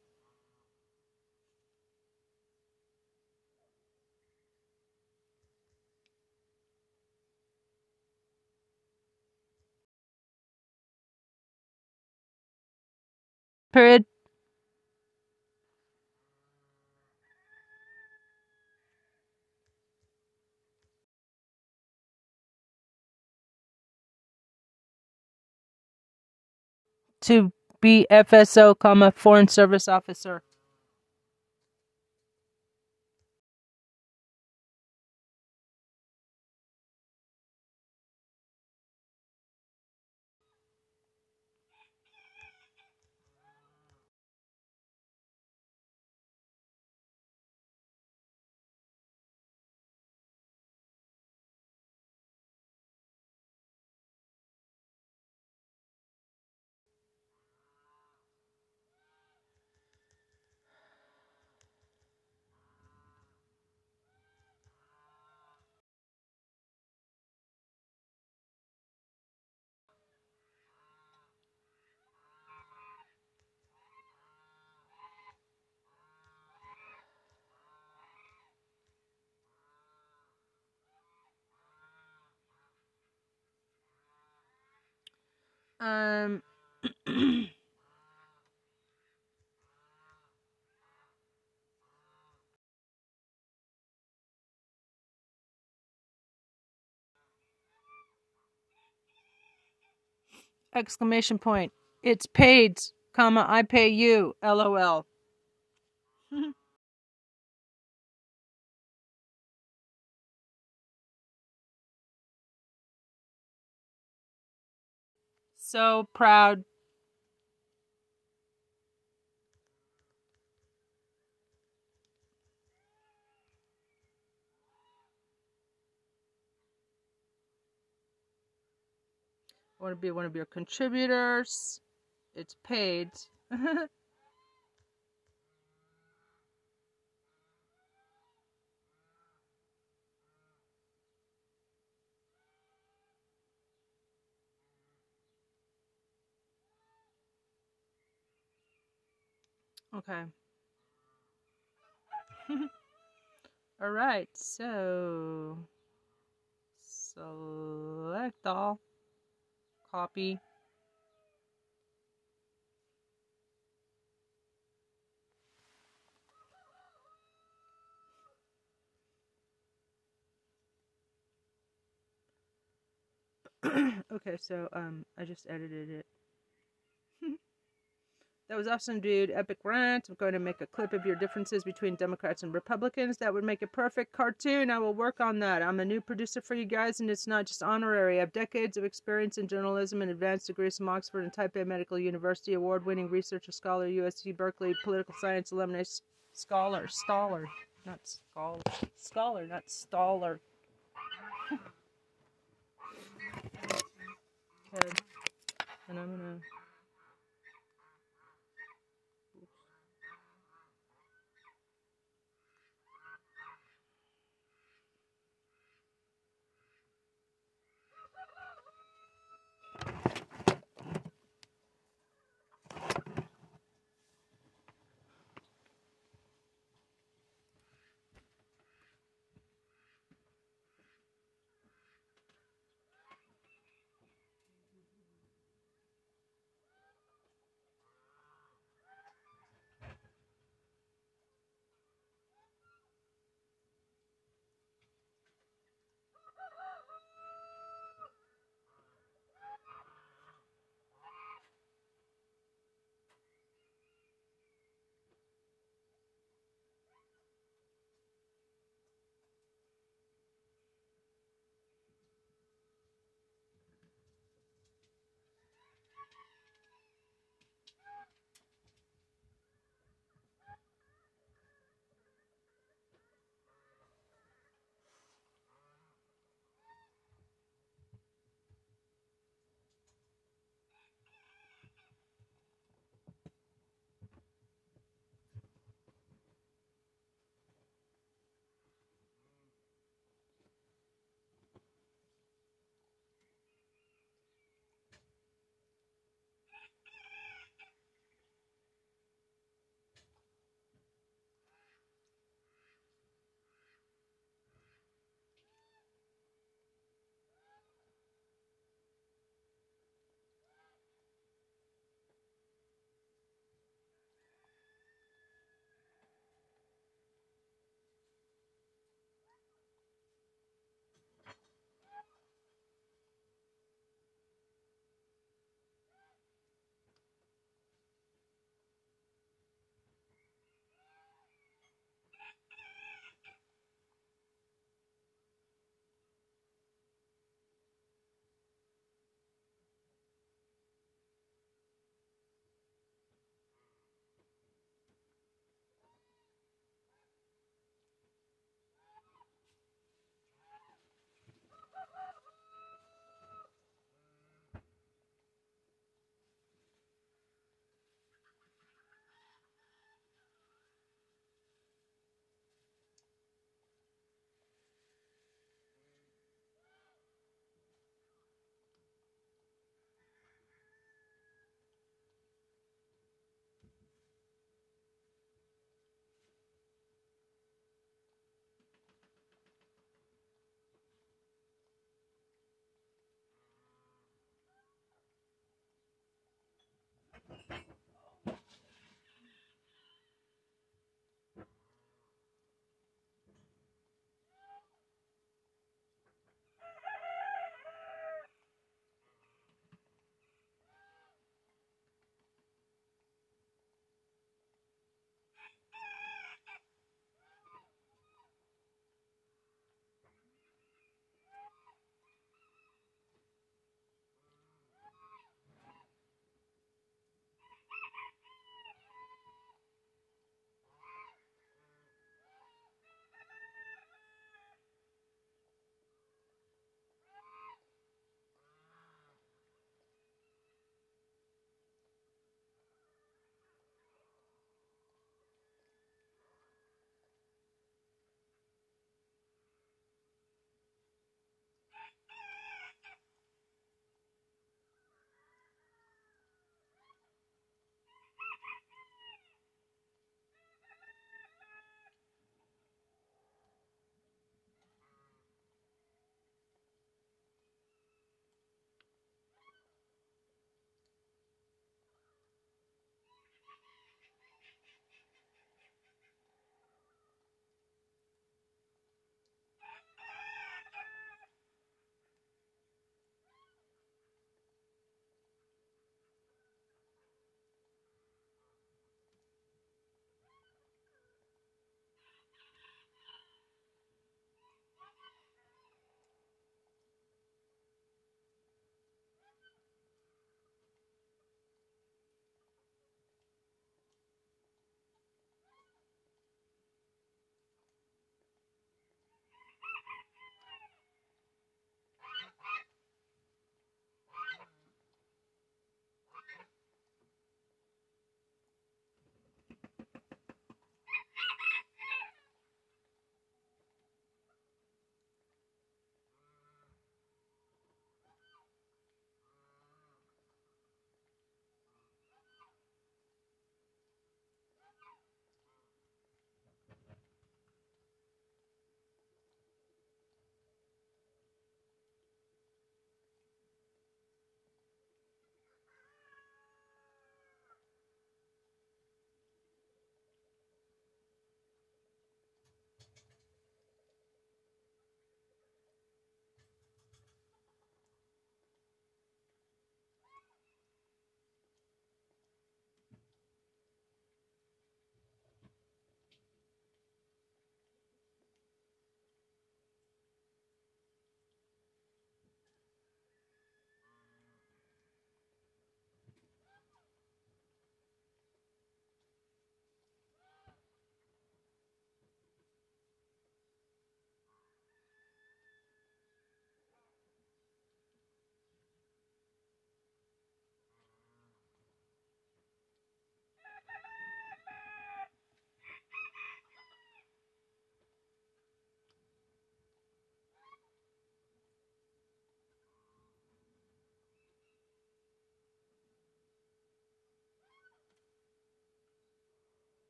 Period. To be FSO, comma, Foreign Service Officer. Um. exclamation point. It's paid, comma, I pay you, lol. So proud. I want to be one of your contributors. It's paid. okay. all right, so select all copy okay, so um, I just edited it. That was awesome, dude. Epic rant. I'm going to make a clip of your differences between Democrats and Republicans. That would make a perfect cartoon. I will work on that. I'm a new producer for you guys, and it's not just honorary. I have decades of experience in journalism and advanced degrees from Oxford and Taipei Medical University, award winning researcher, scholar, USC Berkeley, political science alumni scholar, staller, not scholar, scholar, not staller. okay. And I'm going to.